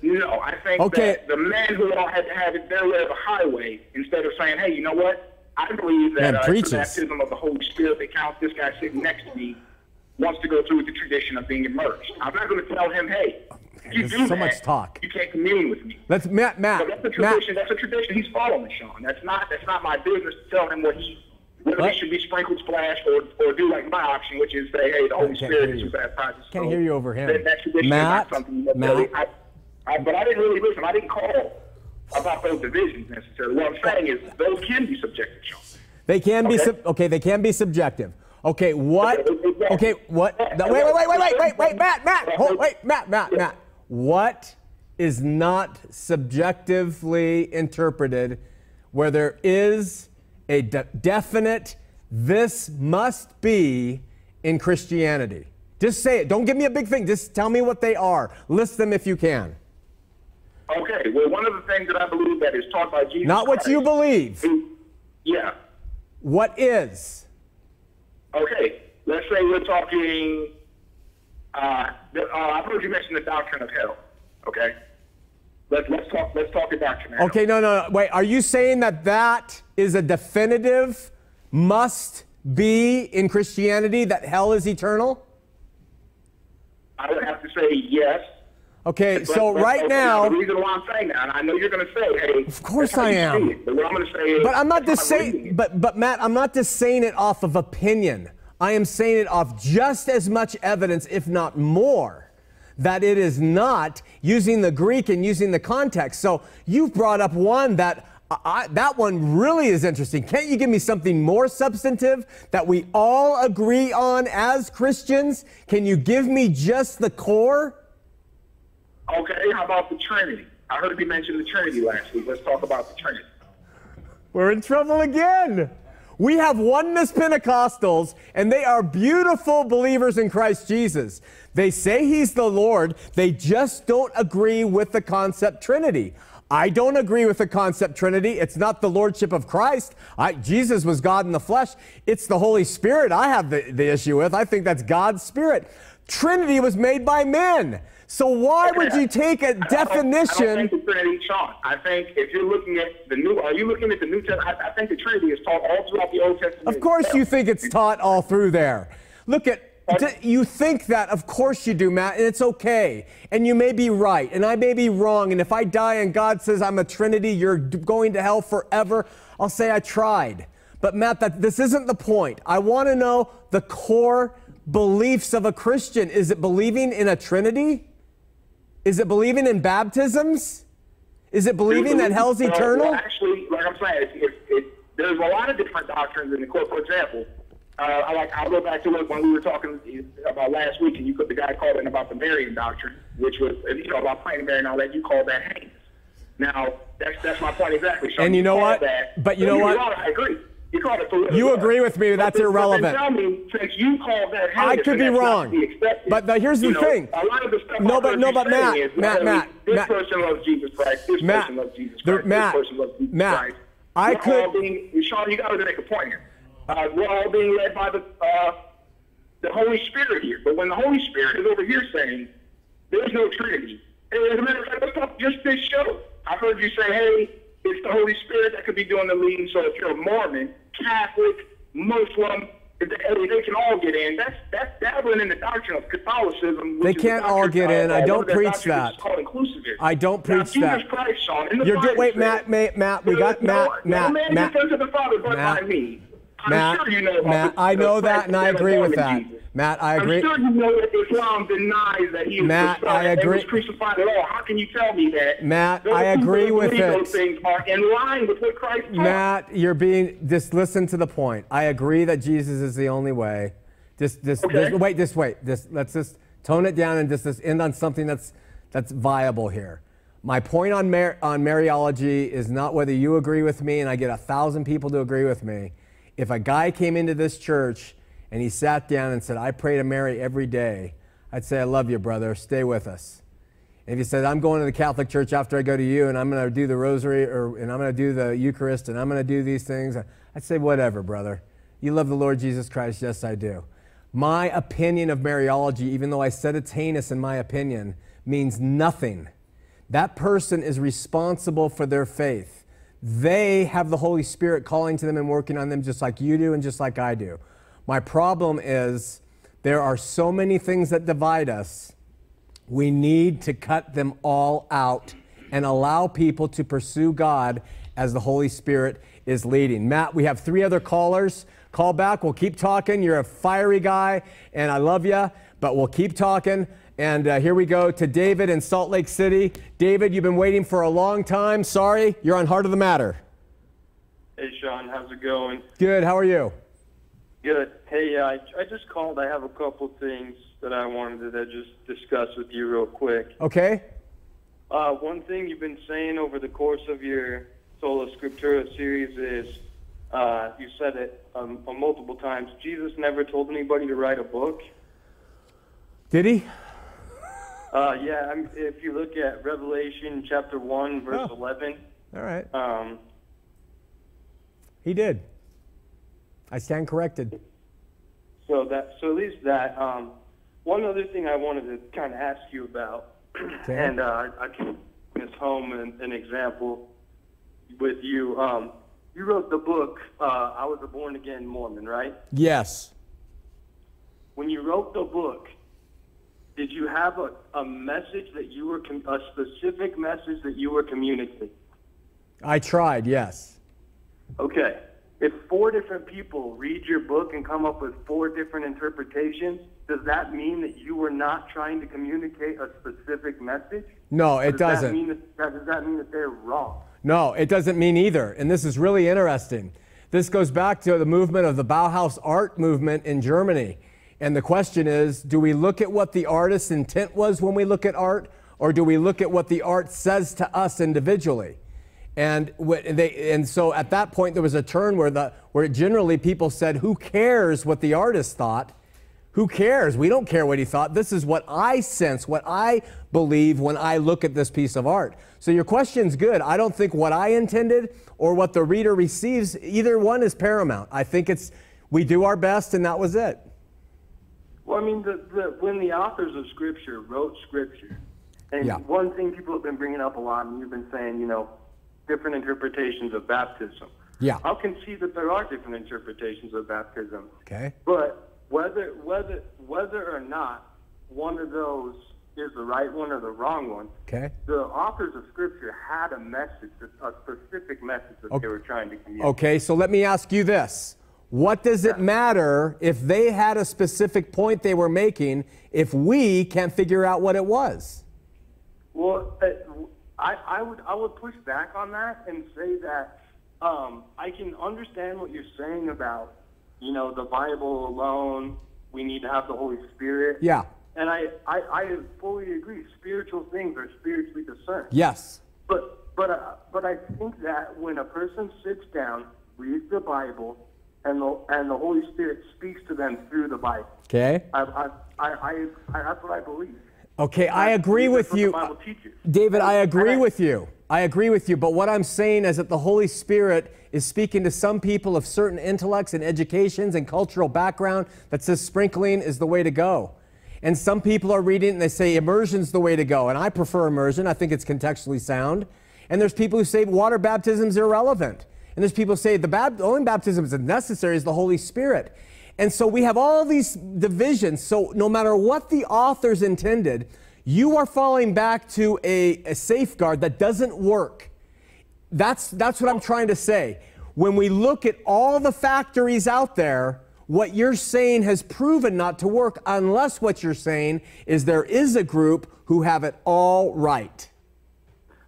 No, I think Okay. that the men who all had to have it their way of a highway instead of saying, "Hey, you know what? I believe that uh, the baptism of the Holy Spirit that counts. This guy sitting next to me wants to go through with the tradition of being immersed. I'm not going to tell him, "Hey, you there's do so that, much talk. You can't commune with me." Let's Matt Matt So that's a Matt. tradition. That's a tradition he's following, Sean. That's not that's not my business to tell him what he whether What? he should be sprinkled, splashed, or or do like my option, which is say, hey, the Holy Spirit is who baptizes. Can't hear you over him. That, that tradition Matt, is not something that really, I, I, but I didn't really listen. I didn't call about those divisions necessarily. What I'm saying is those can be subjective, Sean. They can be Okay. sub- okay. They can be subjective. Okay, what? Okay, Okay, what? no, wait, wait, wait, wait, wait, wait, wait, Matt, Matt, hold, wait, Matt, Matt, Matt. What is not subjectively interpreted, where there is a de- definite this must be in Christianity? Just say it. Don't give me a big thing. Just tell me what they are. List them if you can. Okay. Well, one of the things that I believe that is taught by Jesus. Not what Christ, you believe. who- Yeah. What is? Okay, let's say we're talking. Uh, the, uh, I've heard you mention the doctrine of hell. Okay, let's let's talk let's talk the doctrine. Okay, no, no, no. Wait, are you saying that that is a definitive must be in Christianity that hell is eternal? I would have to say yes. Okay, but- so but- right now, the reason why I'm saying that, and I know you're going to say, "Hey, Of course I am. it," But what I'm going to say is, but I'm not just saying, but but Matt, I'm not just saying it off of opinion. I am saying it off just as much evidence, if not more, that it is not using the Greek and using the context. So you've brought up one that. I, that one really is interesting. Can't you give me something more substantive that we all agree on as Christians? Can you give me just the core? Okay, how about the Trinity? I heard you mention the Trinity last week. Let's talk about the Trinity. We're in trouble again. We have oneness Pentecostals, and they are beautiful believers in Christ Jesus. They say He's the Lord, they just don't agree with the concept Trinity. I don't agree with the concept Trinity. It's not the Lordship of Christ. I, Jesus was God in the flesh. It's the Holy Spirit I have the, the issue with. I think that's God's Spirit. Trinity was made by men. So why would you take a I don't- I definition? don't think the Trinity, Sean. I think if you're looking at the new, are you looking at the New Testament? I, I think the Trinity is taught all throughout the Old Testament. Of course, itself. you think it's taught all through there. Look at, you think that, of course you do, Matt, and it's okay. And you may be right, and I may be wrong. And if I die and God says I'm a Trinity, you're going to hell forever, I'll say I tried. But Matt, that this isn't the point. I want to know the core beliefs of a Christian. Is it believing in a Trinity? Is it believing in baptisms? Is it believing that hell's eternal? Well, actually, like I'm saying, if, if, there's a lot of different doctrines in the court. For example, uh, I like I'll go back to it when we were talking about last week, and you put the guy called in about the Marian doctrine, which was you know about praying to Mary and all that. You call that heinous. Now that's that's my point exactly. Sean. And you know what? That, But you know what? I agree. You called it political. You agree with me, But that's irrelevant. Tell me, since you called that I could be wrong. to be accepted, But the- here's the you know, thing. A lot of the stuff No, but- no, but Matt, is, Matt, Matt, this Matt. person loves Jesus Christ. This Matt, person loves Jesus the- Christ. Matt, this person loves Jesus Matt, Christ. I We're could- all being, Sean, you got to make a point here. Uh, we're all being led by the uh, the Holy Spirit here. But when the Holy Spirit is over here saying there's no Trinity, and as a matter of fact, let's talk just this show. I heard you say, hey, it's the Holy Spirit that could be doing the leading. So if you're a Mormon, Catholic, Muslim, they, they can all get in. That's that's dabbling in the doctrine of Catholicism. They can't all get in. I don't one of their preach that. that. is called. I don't Now, preach that. Jesus Christ, Sean, in the You're Bible wait, says- Matt, Matt, Matt, we got no, Matt, no Matt, man Matt, can come to the Father but Matt, by me. I'm Matt, sure you know Matt, I know that, and I agree with that. Jesus. Matt, I agree. I'm sure you know that Islam denies that he Matt, I agree. was crucified at all. How can you tell me that? Matt, those I agree with it. Those things are in line with what Christ taught. Matt, you're being just listen to the point. I agree that Jesus is the only way. Just, just, Okay. just wait, just wait. Just let's just tone it down and just, just end on something that's that's viable here. My point on Mar- on Mariology is not whether you agree with me, and I get a thousand people to agree with me. If a guy came into this church and he sat down and said, "I pray to Mary every day," I'd say, I love you, brother. Stay with us. And if said, I'm going to the Catholic Church after I go to you, and I'm going to do the rosary, or, and I'm going to do the Eucharist, and I'm going to do these things, I'd say, whatever, brother. You love the Lord Jesus Christ. Yes, I do. My opinion of Mariology, even though I said it's heinous in my opinion, means nothing. That person is responsible for their faith. They have the Holy Spirit calling to them and working on them just like you do and just like I do. My problem is there are so many things that divide us. We need to cut them all out and allow people to pursue God as the Holy Spirit is leading. Matt, we have three other callers. Call back. We'll keep talking. You're a fiery guy, and I love you, but we'll keep talking. And uh, here we go to David in Salt Lake City. David, you've been waiting for a long time. Sorry, you're on Heart of the Matter. Hey, Sean, how's it going? Good. How are you? Good. Hey, I, I just called. I have a couple things that I wanted to just discuss with you real quick. Okay. Uh, one thing you've been saying over the course of your Sola Scriptura series is uh, you said it um, multiple times. Jesus never told anybody to write a book. Did he? Uh, yeah, I'm, if you look at Revelation chapter 1, verse Oh. 11, All right. um, He did. I stand corrected. So that so at least that. Um, one other thing I wanted to kind of ask you about, *clears throat* Okay. and uh, I can this home an, an example with you. Um, you wrote the book, uh, I Was a Born Again Mormon, right? Yes. When you wrote the book, did you have a, a message that you were, com- a specific message that you were communicating? I tried, yes. Okay. If four different people read your book and come up with four different interpretations, does that mean that you were not trying to communicate a specific message? No, it does doesn't. mean that, that- does that mean that they're wrong? No, it doesn't mean either. And this is really interesting. This goes back to the movement of the Bauhaus art movement in Germany. And the question is do we look at what the artist's intent was when we look at art, or do we look at what the art says to us individually? And, they, and so at that point, there was a turn where, the, where generally people said, Who cares what the artist thought? Who cares? We don't care what he thought. This is what I sense, what I believe when I look at this piece of art. So your question's good. I don't think what I intended or what the reader receives, either one is paramount. I think it's we do our best and that was it. Well, I mean, the, the, when the authors of Scripture wrote Scripture, and Yeah. one thing people have been bringing up a lot, and you've been saying, you know, different interpretations of baptism. Yeah. I'll concede that there are different interpretations of baptism. Okay. But whether whether whether or not one of those is the right one or the wrong one, Okay. the authors of Scripture had a message, a specific message that Okay. they were trying to communicate. Okay, so let me ask you this. What does it matter if they had a specific point they were making if we can't figure out what it was? Well, uh, I, I would I would push back on that and say that um, I can understand what you're saying about you know the Bible alone. We need to have the Holy Spirit. Yeah. And I, I, I fully agree. Spiritual things are spiritually discerned. Yes. But but uh, but I think that when a person sits down, reads the Bible, and the and the Holy Spirit speaks to them through the Bible, Okay. I I I, I, I that's what I believe. Okay, I agree with you. The Bible teaches. David, I agree with you. I agree with you. But what I'm saying is that the Holy Spirit is speaking to some people of certain intellects and educations and cultural background that says sprinkling is the way to go. And some people are reading and they say immersion's the way to go. And I prefer immersion. I think it's contextually sound. And there's people who say water baptism is irrelevant. And there's people who say the, bab- the only baptism that's necessary is the Holy Spirit. And so we have all these divisions. So no matter what the authors intended, you are falling back to a, a safeguard that doesn't work. That's, that's what I'm trying to say. When we look at all the factories out there, what you're saying has proven not to work unless what you're saying is there is a group who have it all right.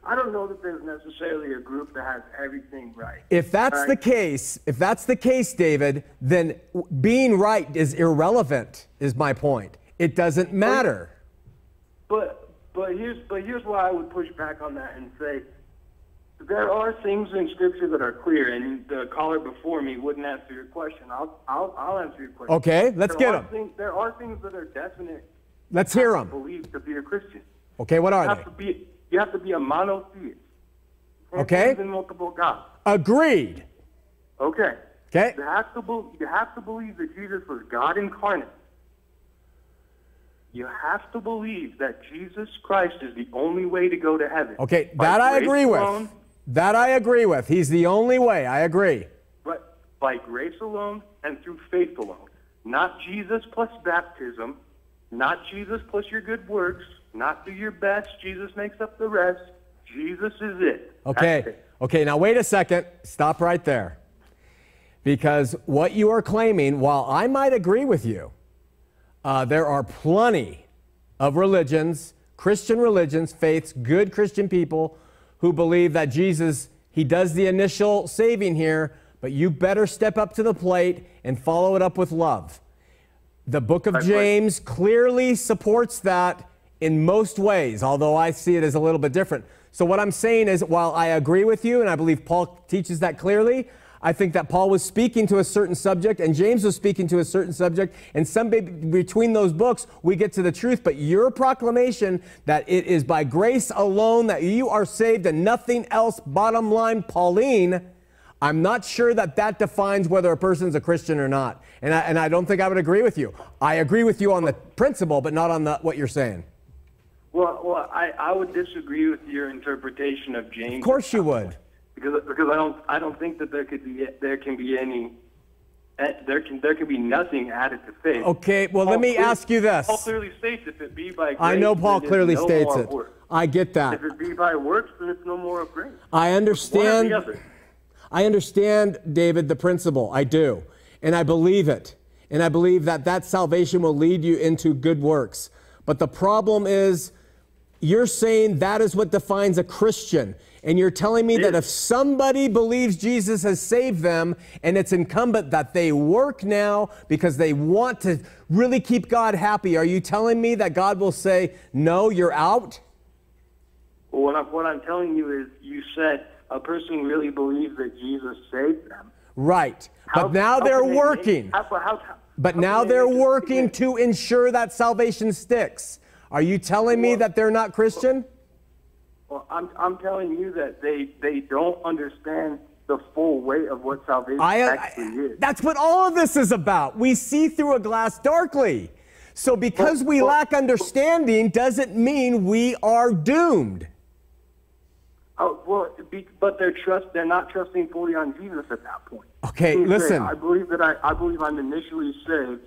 I don't know that there's necessarily a group that has everything right. If that's Right. the case, if that's the case, David, then being right is irrelevant, is my point. It doesn't matter. But but here's but here's why I would push back on that and say there are things in Scripture that are clear, and the caller before me wouldn't answer your question. I'll I'll, I'll answer your question. Okay, let's there get are 'em. Things, there are things that are definite Let's hear them. believe to be a Christian. Okay, what are have they? to be you have to be a monotheist. Okay. in multiple gods. Agreed. Okay. Okay. You have to be, you have to believe that Jesus was God incarnate. You have to believe that Jesus Christ is the only way to go to heaven. Okay, By that I agree alone, with. That I agree with. He's the only way. I agree. But by grace alone and through faith alone. Not Jesus plus baptism, not Jesus plus your good works, not do your best, Jesus makes up the rest. Jesus is it. Okay. it. Okay, now wait a second. Stop right there. Because what you are claiming, while I might agree with you, uh, there are plenty of religions, Christian religions, faiths, good Christian people who believe that Jesus, he does the initial saving here, but you better step up to the plate and follow it up with love. The book of James clearly supports that in most ways, although I see it as a little bit different. So, what I'm saying is, while I agree with you, and I believe Paul teaches that clearly, I think that Paul was speaking to a certain subject and James was speaking to a certain subject. And some between those books, we get to the truth. But your proclamation that it is by grace alone that you are saved and nothing else, bottom line, Pauline, I'm not sure that that defines whether a person's a Christian or not. And I, and I don't think I would agree with you. I agree with you on the principle, but not on the, what you're saying. Well, well, I, I would disagree with your interpretation of James. Of course you would. because because I don't I don't think that there could be there can be any eh, there can there can be nothing added to faith. Okay, well, Paul let me clear- ask you this. Paul clearly states if it be by grace, I know Paul clearly no states it. works. I get that. If it be by works, then it's no more of grace. I One or the understand. other. I understand, David, the principle. I do. And I believe it. And I believe that that salvation will lead you into good works. But the problem is, you're saying that is what defines a Christian. And you're telling me that if somebody believes Jesus has saved them and it's incumbent that they work now because they want to really keep God happy, are you telling me that God will say, no, you're out? Well, what I'm, what I'm telling you is, you said a person really believes that Jesus saved them. Right. How- But now they're can they make- working. how- how- But now they they're working to ensure that salvation sticks. Are you telling me that they're not Christian? Well, I'm I'm telling you that they they don't understand the full weight of what salvation I, actually is. that's what all of this is about. We see through a glass darkly. So because we lack understanding doesn't mean we are doomed. Oh, well, be, but they're trust they're not trusting fully on Jesus at that point. Okay, say, listen. I believe that I I believe I'm initially saved,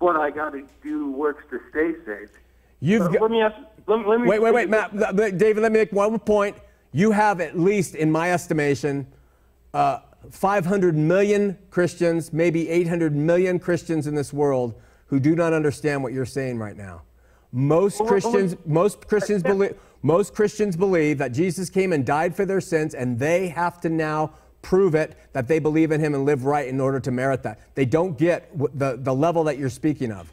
but I got to do works to stay saved. You've got, let me ask. Let, let me wait, wait, wait, Matt, David. Let me make one point. You have at least, in my estimation, uh, 500 million Christians, maybe 800 million Christians in this world who do not understand what you're saying right now. Most Well, Christians, well, most Christians believe, most Christians believe that Jesus came and died for their sins, and they have to now prove it that they believe in Him and live right in order to merit that. They don't get the the level that you're speaking of.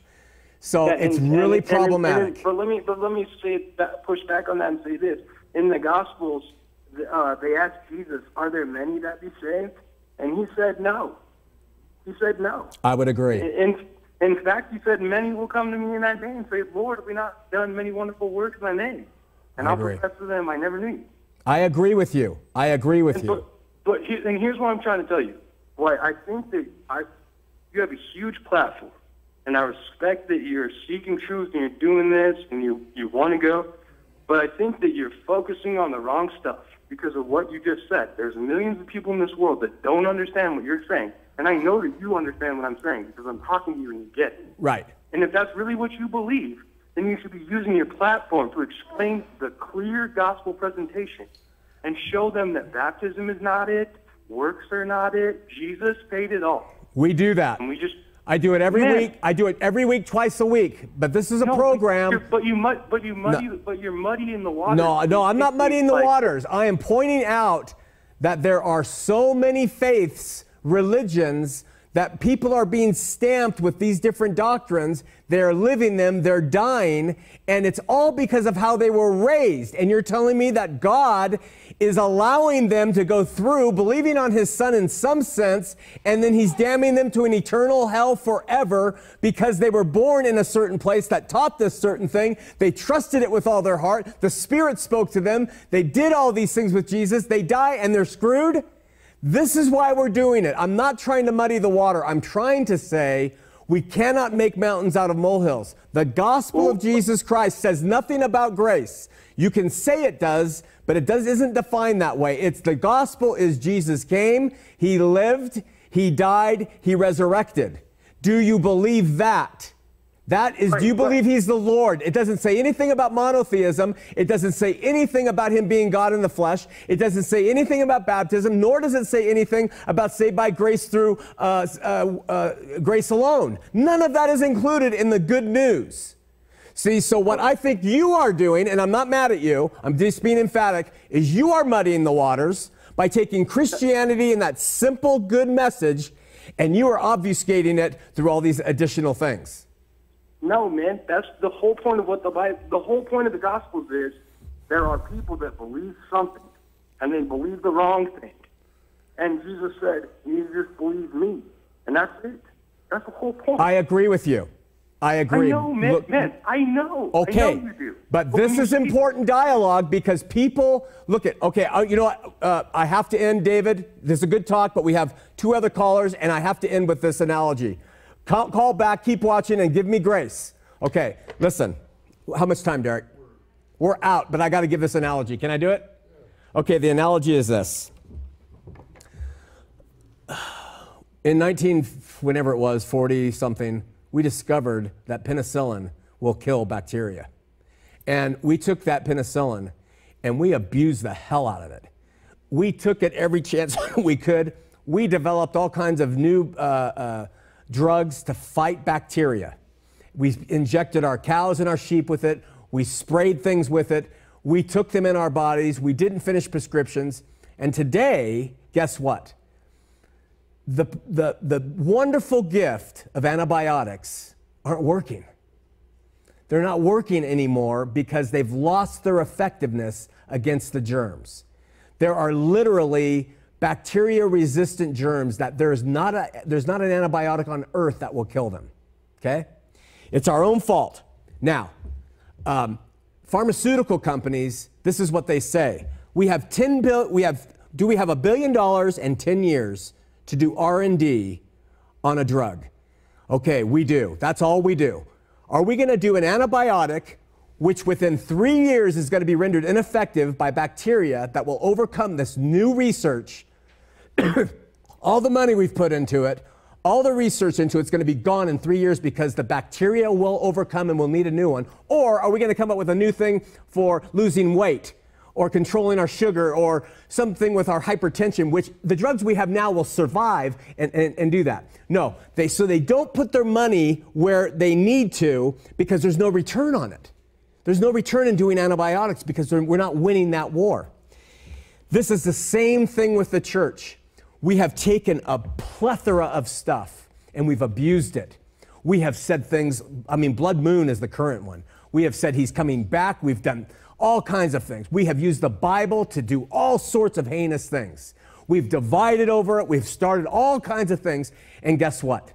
So Yeah, it's and- really and- and- and- problematic. but let me but let me say push back on that and say this: in the Gospels, uh, they asked Jesus, "Are there many that be saved?" And he said, "No." He said, "No." I would agree. In in fact, he said, "Many will come to me in that day and say, Lord, have we not done many wonderful works in thy name?" And I I'll agree. profess to them, "I never knew you." I agree with you. I agree with you. But, but and here's what I'm trying to tell you. Why I think that I, you have a huge platform, and I respect that you're seeking truth and you're doing this and you you want to go, but I think that you're focusing on the wrong stuff because of what you just said. There's millions of people in this world that don't understand what you're saying, and I know that you understand what I'm saying because I'm talking to you and you get it. Right. And if that's really what you believe, then you should be using your platform to explain the clear gospel presentation and show them that baptism is not it, works are not it, Jesus paid it all. We do that. And we just I do it every Man. week. I do it every week, twice a week. But this is a No, program. But, you mud, but you muddy, but you're muddying the water. No, no, I'm not muddying the waters. I am pointing out that there are so many faiths, religions that people are being stamped with these different doctrines. They're living them, they're dying, and it's all because of how they were raised. And you're telling me that God is allowing them to go through believing on his son in some sense, and then he's damning them to an eternal hell forever because they were born in a certain place that taught this certain thing. They trusted it with all their heart. The Spirit spoke to them. They did all these things with Jesus. They die and they're screwed. This is why we're doing it. I'm not trying to muddy the water. I'm trying to say we cannot make mountains out of molehills. The gospel of Jesus Christ says nothing about grace. You can say it does, but it does, isn't defined that way. It's the gospel is Jesus came, he lived, he died, he resurrected. Do you believe that? That is, do you believe he's the Lord? It doesn't say anything about monotheism. It doesn't say anything about him being God in the flesh. It doesn't say anything about baptism, nor does it say anything about saved by grace through uh, uh, uh, grace alone. None of that is included in the good news. See, so what I think you are doing, and I'm not mad at you, I'm just being emphatic, is you are muddying the waters by taking Christianity and that simple good message, and you are obfuscating it through all these additional things. No, man, that's the whole point of what the Bible, the whole point of the Gospels is there are people that believe something and they believe the wrong thing. And Jesus said, You just believe me. And that's it. That's the whole point. I agree with you. I agree. I know, man, Look- man. I know. Okay, I know you do. but this is important dialogue because people look at. Okay, you know what? Uh, I have to end, David. This is a good talk, but we have two other callers, and I have to end with this analogy. Call, call back, keep watching, and give me grace. Okay, listen. How much time, Derek? We're out, but I got to give this analogy. Can I do it? Okay, the analogy is this. In 19, whenever it was, 40 something, we discovered that penicillin will kill bacteria. And we took that penicillin and we abused the hell out of it. We took it every chance *laughs* we could. We developed all kinds of new uh, uh, drugs to fight bacteria. We injected our cows and our sheep with it. We sprayed things with it. We took them in our bodies. We didn't finish prescriptions. And today, guess what? the, the, the wonderful gift of antibiotics aren't working. They're not working anymore because they've lost their effectiveness against the germs. There are literally bacteria resistant germs that there's not, a, there's not an antibiotic on earth that will kill them. Okay? It's our own fault. Now, um, pharmaceutical companies, this is what they say. We have 10 bill, we have, do we have a billion dollars and 10 years to do R&D on a drug? Okay, we do. That's all we do. Are we going to do an antibiotic which within three years is going to be rendered ineffective by bacteria that will overcome this new research *coughs* all the money we've put into it, all the research into it's going to be gone in three years because the bacteria will overcome and we'll need a new one? Or are we going to come up with a new thing for losing weight or controlling our sugar or something with our hypertension, which the drugs we have now will survive and, and, and do that? No, they, so they don't put their money where they need to because there's no return on it. There's no return in doing antibiotics because we're not winning that war. This is the same thing with the church. We have taken a plethora of stuff and we've abused it. We have said things, I mean, Blood Moon is the current one. We have said he's coming back. We've done all kinds of things. We have used the Bible to do all sorts of heinous things. We've divided over it. We've started all kinds of things. And guess what?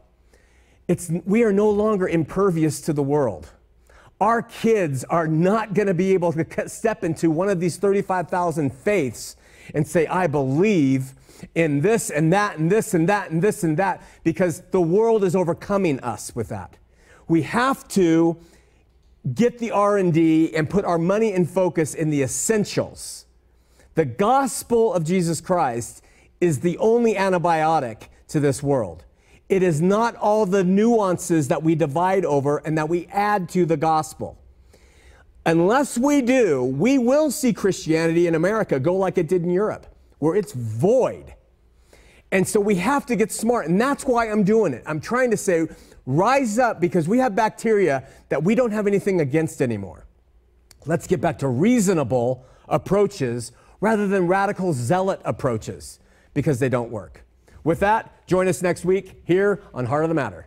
It's, we are no longer impervious to the world. Our kids are not going to be able to *laughs* step into one of these 35,000 faiths and say, I believe in this and that and this and that and this and that because the world is overcoming us with that. We have to get the R&D and put our money and focus in the essentials. The gospel of Jesus Christ is the only antibiotic to this world. It is not all the nuances that we divide over and that we add to the gospel. Unless we do, we will see Christianity in America go like it did in Europe, where it's void. And so we have to get smart. And that's why I'm doing it. I'm trying to say, rise up because we have bacteria that we don't have anything against anymore. Let's get back to reasonable approaches rather than radical zealot approaches because they don't work. With that, join us next week here on Heart of the Matter.